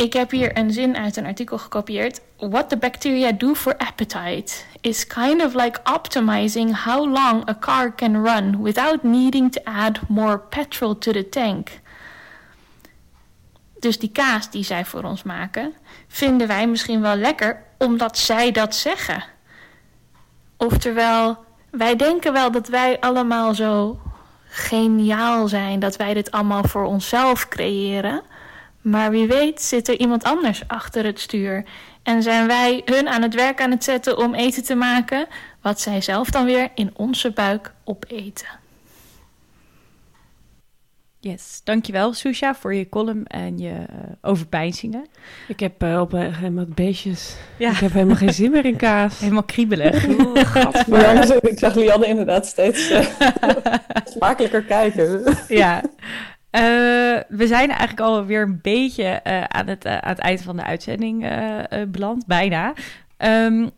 Ik heb hier een zin uit een artikel gekopieerd. What the bacteria do for appetite is kind of like optimizing how long a car can run without needing to add more petrol to the tank. Dus die kaas die zij voor ons maken, vinden wij misschien wel lekker omdat zij dat zeggen. Oftewel, wij denken wel dat wij allemaal zo geniaal zijn, dat wij dit allemaal voor onszelf creëren. Maar wie weet zit er iemand anders achter het stuur. En zijn wij hun aan het werk aan het zetten om eten te maken, wat zij zelf dan weer in onze buik opeten. Yes, dankjewel Susha voor je column en je uh, overpeinzingen. Ik heb uh, op een gegeven beestjes. Ja. Ik heb helemaal geen zin meer in kaas. Helemaal kriebelig. Lianne, ik zag Lianne inderdaad steeds uh, smakelijker kijken. ja. We zijn eigenlijk alweer een beetje aan, het, aan het eind van de uitzending beland, bijna. Um,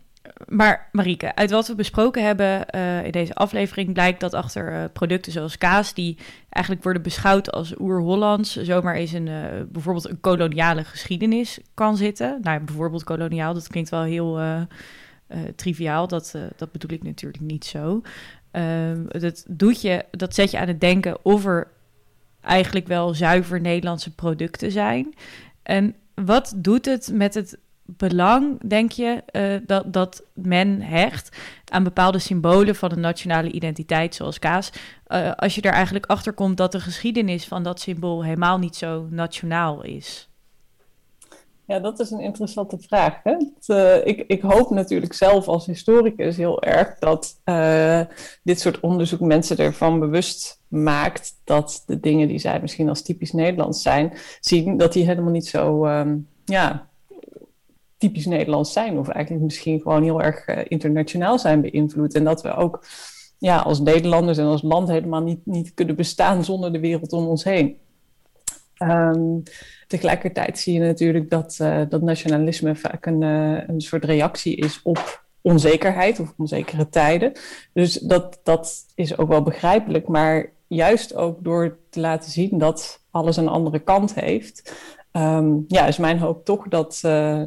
maar Marieke, uit wat we besproken hebben in deze aflevering blijkt dat achter producten zoals kaas, die eigenlijk worden beschouwd als oer-Hollands, zomaar eens een, bijvoorbeeld een koloniale geschiedenis kan zitten. Nou, bijvoorbeeld koloniaal, dat klinkt wel heel triviaal, dat, dat bedoel ik natuurlijk niet zo. Ehm, dat, doet je, dat zet je aan het denken of er eigenlijk wel zuiver Nederlandse producten zijn. En wat doet het met het belang, denk je, uh, dat, dat men hecht aan bepaalde symbolen van de nationale identiteit, zoals kaas, uh, als je er eigenlijk achter komt dat de geschiedenis van dat symbool helemaal niet zo nationaal is? Ja, dat is een interessante vraag. Uh, ik, ik, hoop natuurlijk zelf als historicus heel erg dat dit soort onderzoek mensen ervan bewust maakt dat de dingen die zij misschien als typisch Nederlands zijn, zien, dat die helemaal niet zo um, ja, typisch Nederlands zijn. Of eigenlijk misschien gewoon heel erg uh, internationaal zijn beïnvloed. En dat we ook ja, als Nederlanders en als land helemaal niet, niet kunnen bestaan zonder de wereld om ons heen. Um, tegelijkertijd zie je natuurlijk dat, uh, dat nationalisme vaak een, uh, een soort reactie is op onzekerheid of onzekere tijden. Dus dat, dat is ook wel begrijpelijk, maar juist ook door te laten zien dat alles een andere kant heeft, um, ja, is mijn hoop toch dat, uh,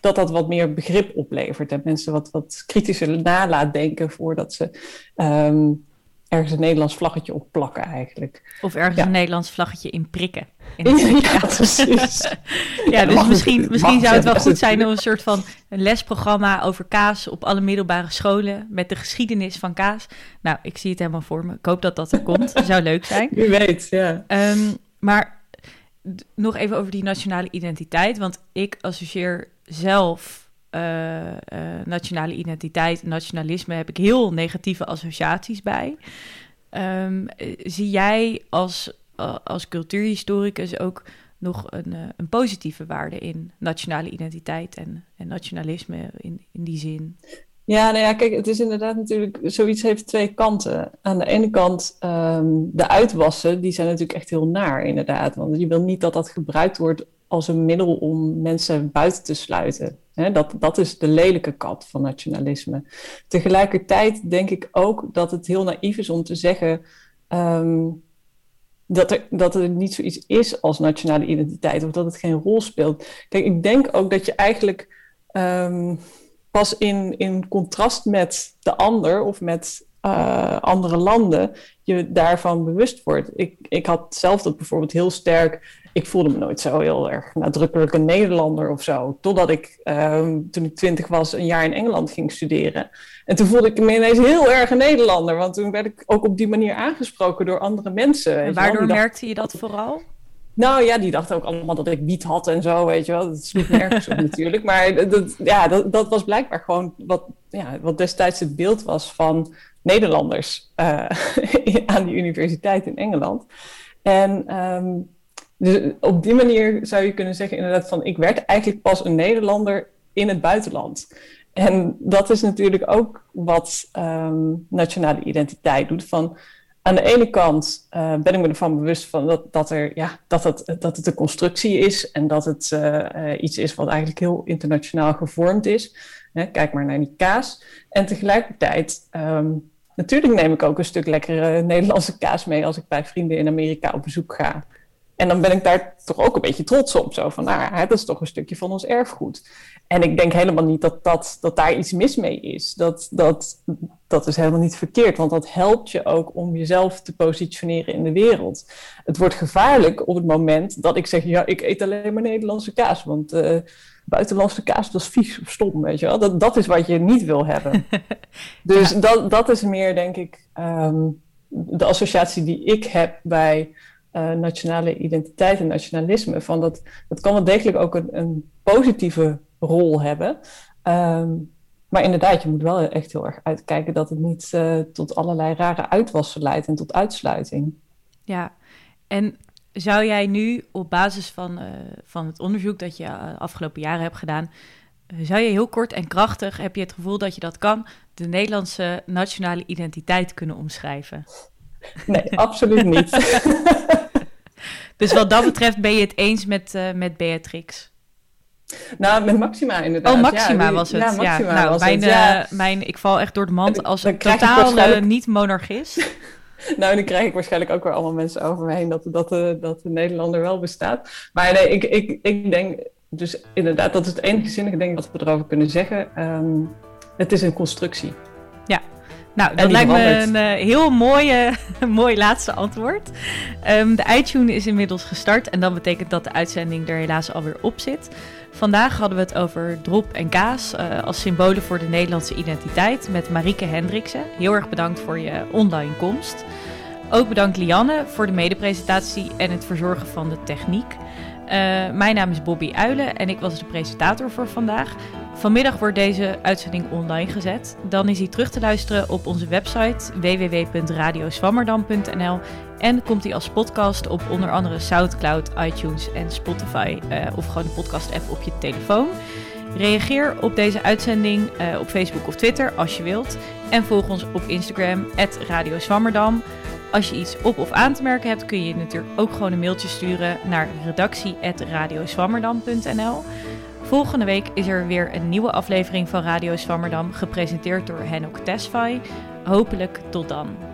dat dat wat meer begrip oplevert en mensen wat, wat kritischer nalaat denken voordat ze um, ergens een Nederlands vlaggetje op plakken eigenlijk. Of ergens Ja. een Nederlands vlaggetje in prikken. In Ja, precies. Ja, dus misschien, misschien zou het wel goed zijn om een soort van een lesprogramma over kaas op alle middelbare scholen met de geschiedenis van kaas. Nou, ik zie het helemaal voor me. Ik hoop dat dat er komt. Zou leuk zijn. Wie weet, ja. Ehm, maar nog even over die nationale identiteit. Want ik associeer zelf eh, eh, nationale identiteit en nationalisme heb ik heel negatieve associaties bij. Ehm, eh, zie jij als, als cultuurhistoricus ook nog een, een positieve waarde in nationale identiteit en, en nationalisme in, in die zin? Ja, nou ja, kijk, het is inderdaad natuurlijk, zoiets heeft twee kanten. Aan de ene kant, ehm, de uitwassen, die zijn natuurlijk echt heel naar, inderdaad. Want je wil niet dat dat gebruikt wordt als een middel om mensen buiten te sluiten. Dat, dat is de lelijke kant van nationalisme. Tegelijkertijd denk ik ook dat het heel naïef is om te zeggen ehm, dat, er, dat er niet zoiets is als nationale identiteit of dat het geen rol speelt. Kijk, ik denk ook dat je eigenlijk ehm, pas in, in contrast met de ander of met eh, andere landen je daarvan bewust wordt. Ik, ik had zelf dat bijvoorbeeld heel sterk. Ik voelde me nooit zo heel erg nadrukkelijk een Nederlander of zo. Totdat ik, ehm, toen ik twintig was, een jaar in Engeland ging studeren. En toen voelde ik me ineens heel erg een Nederlander. Want toen werd ik ook op die manier aangesproken door andere mensen. En waardoor merkte je dat vooral? Nou ja, die dachten ook allemaal dat ik wiet had en zo, weet je wel. Dat sloeg nergens op natuurlijk. Maar dat- ja, dat, dat was blijkbaar gewoon wat, ja, wat destijds het beeld was van Nederlanders eh, aan die universiteit in Engeland. En ehm, dus op die manier zou je kunnen zeggen inderdaad van... ik werd eigenlijk pas een Nederlander in het buitenland. En dat is natuurlijk ook wat ehm, nationale identiteit doet. Van, aan de ene kant eh, ben ik me ervan bewust van dat, dat, er, ja, dat, het, dat het een constructie is en dat het eh, eh, iets is wat eigenlijk heel internationaal gevormd is. Hè, kijk maar naar die kaas. En tegelijkertijd, ehm, natuurlijk neem ik ook een stuk lekkere Nederlandse kaas mee als ik bij vrienden in Amerika op bezoek ga. En dan ben ik daar toch ook een beetje trots op. Zo van, nou, dat is toch een stukje van ons erfgoed. En ik denk helemaal niet dat, dat, dat daar iets mis mee is. Dat, dat, dat is helemaal niet verkeerd, want dat helpt je ook om jezelf te positioneren in de wereld. Het wordt gevaarlijk op het moment dat ik zeg, ja, ik eet alleen maar Nederlandse kaas, want eh, buitenlandse kaas, dat is vies of stom, weet je wel. Dat, dat is wat je niet wil hebben. dus dat, dat is meer, denk ik, ehm, de associatie die ik heb bij eh, nationale identiteit en nationalisme. Van dat, dat kan wel degelijk ook een, een positieve rol hebben. Ehm, maar inderdaad, je moet wel echt heel erg uitkijken dat het niet eh, tot allerlei rare uitwassen leidt en tot uitsluiting. Ja, en zou jij nu op basis van, eh, van het onderzoek dat je uh, afgelopen jaren hebt gedaan, zou je heel kort en krachtig, heb je het gevoel dat je dat kan, de Nederlandse nationale identiteit kunnen omschrijven? Nee, absoluut niet. dus wat dat betreft ben je het eens met, uh, met Beatrix? Nou, met Maxima inderdaad. Oh, Maxima ja, die, was het. Ja, Maxima ja. Nou, was mijn, het. Ja. Uh, mijn, ik val echt door de mand als Dan een totaal waarschijnlijk- niet-monarchist. Nou, nu krijg ik waarschijnlijk ook weer allemaal mensen over me heen dat, dat, de, dat de Nederlander wel bestaat. Maar nee, ik, ik, ik denk dus inderdaad, dat is het enige zinnige ik wat we erover kunnen zeggen. Ehm, het is een constructie. Ja, nou, dat lijkt me een eh, heel mooie, mooi laatste antwoord. Ehm, de iTunes is inmiddels gestart en dat betekent dat de uitzending er helaas alweer op zit. Vandaag hadden we het over drop en kaas eh, als symbolen voor de Nederlandse identiteit met Marieke Hendriksen. Heel erg bedankt voor je online komst. Ook bedankt Lianne voor de medepresentatie en het verzorgen van de techniek. Eh, mijn naam is Bobby Uilen en ik was de presentator voor vandaag. Vanmiddag wordt deze uitzending online gezet. Dan is hij terug te luisteren op onze website www.radioswammerdam.nl en komt hij als podcast op onder andere SoundCloud, iTunes en Spotify eh, of gewoon de podcast-app op je telefoon. Reageer op deze uitzending eh, op Facebook of Twitter als je wilt. En volg ons op Instagram, @radioswammerdam. Als je iets op of aan te merken hebt, kun je natuurlijk ook gewoon een mailtje sturen naar redactie.radioswammerdam.nl. Volgende week is er weer een nieuwe aflevering van Radio Zwammerdam, gepresenteerd door Henok Tesfaye. Hopelijk tot dan.